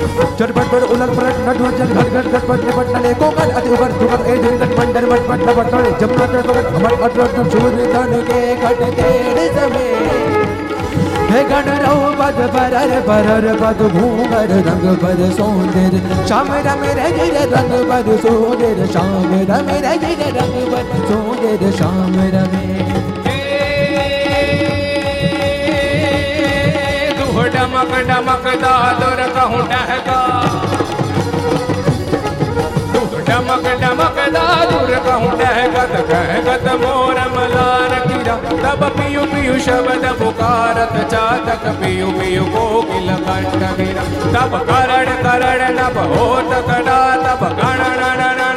નટ વટ જાય ચટપટ પર ઉલટ પલટ નટ વચન ઘટ ઘટ ઘટ પટ પટ નલે કોકટ અતિ ઉપર ધુકટ એ દિલ ઘટ મંડર મટ મટ લપટ નળે જમના તર પકટ અમર અટરટ શુદ્ધ ધન કે ઘટ તેડ સમે હે ગણ રવ પદ પરર પરર પદ ભૂંગર રંગ પદ સોંદર શ્યામ રમ રજર રંગ પદ સોંદર શ્યામ રમ રજર રંગ પદ સોંદર શ્યામ ડમક ડમક દાદર કહું ડહકા ડમક ડમક દાદર કહું ડહકત કહકત મોર મલાર કિરા. તબ પિયુ પિયુ શબ્દ પુકારત ચાતક પિયુ પિયુ કોકિલ કંઠ ગિરા તબ કરડ કરડ નભ હોત કડા તબ ગણ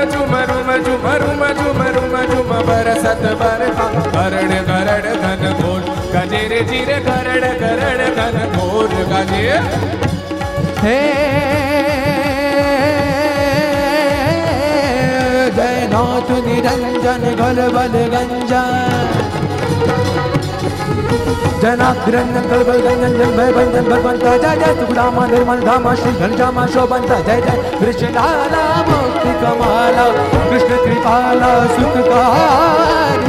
તબ રૂમ ઝુમ રૂમ ઝુમ ઝુમ ઝુમ બરસત બરખા કરડ કરડ ઘન ઘોર ગજે રે જીરે કરડ કરડ ઘન ઘોર જયનાથ નિરંજન ગલ ગંજન ગંજા જનાગ્રંજન ગલ બલ ગંજન જન ભય બંજન ભગવંત જય જય સુખરામા નિર્મલ ધામા શ્રી ઘનશ્યામા શોભંત જય જય કૃષ્ણાલા મુક્તિ કમાલા કૃષ્ણ કૃપાલા સુખકારી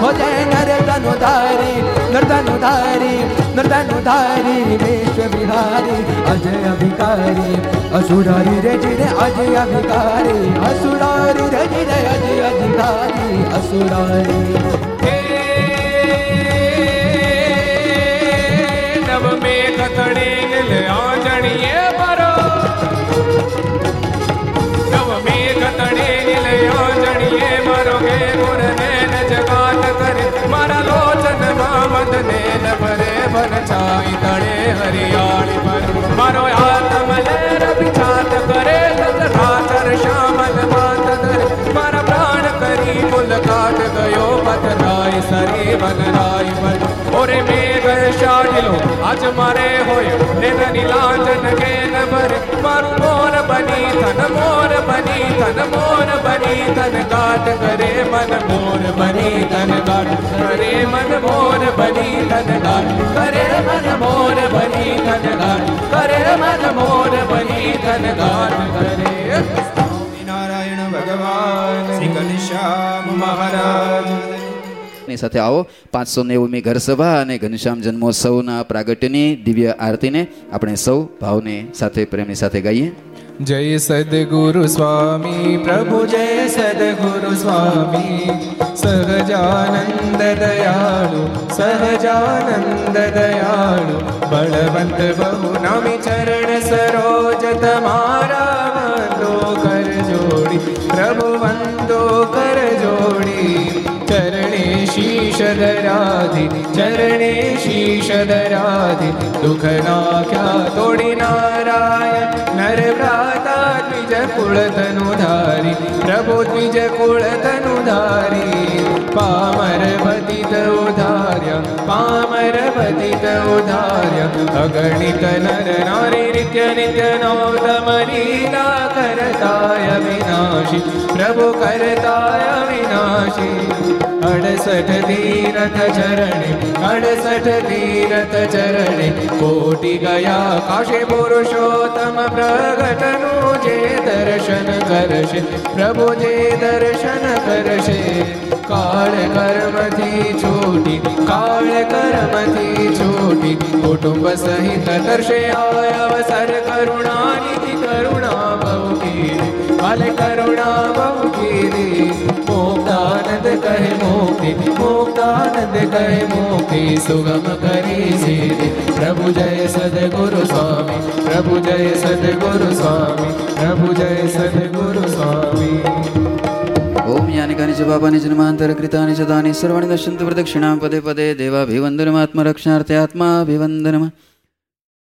હો જય નર ધનુધારી નર ધનુધારી નર ધનુધારી વિશ્વ વિહારી અજય અભિકારી અસુરારી રે જીરે અજય અભિકારી અસુરારી રે જીરે અજય અધિકારી અસુરારી નવ મેઘ તણે નિલ આંજણીએ મરો ગે ગુર નેન જગાત કરે. મારા લોચનમાં મદ નેન ભરે ભન છાઈ તણે હરિયાળી પર મારો આત્મ પ્રાણ કરી ગયો પથરાય સરી વનરાય પર ઓરે મેઘ શાડિલો આજ મારે હોય એની લાંચન કે નબર મારું મોર બની તન મોર બની તન મોર બની તન કાટ કરે મન મોર બની તન કાટ કરે મન મોર બની તન કાટ કરે મન મોર બની તન કાટ કરે મન મોર બની તન કાટ કરે સ્વામિનારાયણ ભગવાન શ્રી ઘનશ્યામ મહારાજ ની સાથે આવો. પાંચસો નેવમી ઘર સભા અને ઘનશ્યામ જન્મોત્સવના પ્રાગટ્યની દિવ્ય આરતીને આપણે સૌ ભાવને સાથે પ્રેમની સાથે ગાઈએ. જય સદગુરુ સ્વામી, પ્રભુ જય સદગુરુ સ્વામી. સહજાનંદ દયાળુ સહજાનંદ દયાળુ. બળવંત બહુ નામી ચરણ સરોજ તમારા વંદો કર જોડી પ્રભુ વંદો શીશ ધરાધી ચરણે શીશ ધરાધી દુઃખ નાખ્યા તોડી નારાયણ નર ભ્રાતા દ્વિજ કુળ તનુ ધારી પ્રભુ દ્વિજ કુળ તનુ ધારી પામર પતિત ઉધાર્યા પામર પતિત ઉધાર્યા અગણિત નર નારી નિત્ય નિત્ય નોતમ લીલા કરતાય વિનાશી પ્રભુ કરતાય વિનાશી અડસઠ તીરથ ચરણે, અડસઠ તીરથ ચરણે. કોટી ગયા કાશે પુરુષોત્તમ પ્રગટનું જે દર્શન કરશે, પ્રભુ જે દર્શન કરશે. કાળ કર્મથી છૂટી, કાળ કર્મથી છૂટી, કુટુંબ સહિત આય અવસર કરુણાનિધિ, કરુણા બહુ કરુણા બહુ કીધી મુક્તાનંદ કહે મુક્તિ મુક્તાનંદ કહે મુક્તિ સુગમ કરી સીધી પ્રભુ જય સદગુરુ સ્વામી પ્રભુ જય સદગુરુ સ્વામી પ્રભુ જય સદગુરુ સ્વામી ઓમ યાનિકાની ચ પાપાની જન્માંતર કૃતાની ચ દાની સર્વાણી દર્શંતુ પ્રદક્ષિણાં પદે પદે દેવાભિવંદનમાત્મરક્ષાર્થે આત્માભિવંદનમ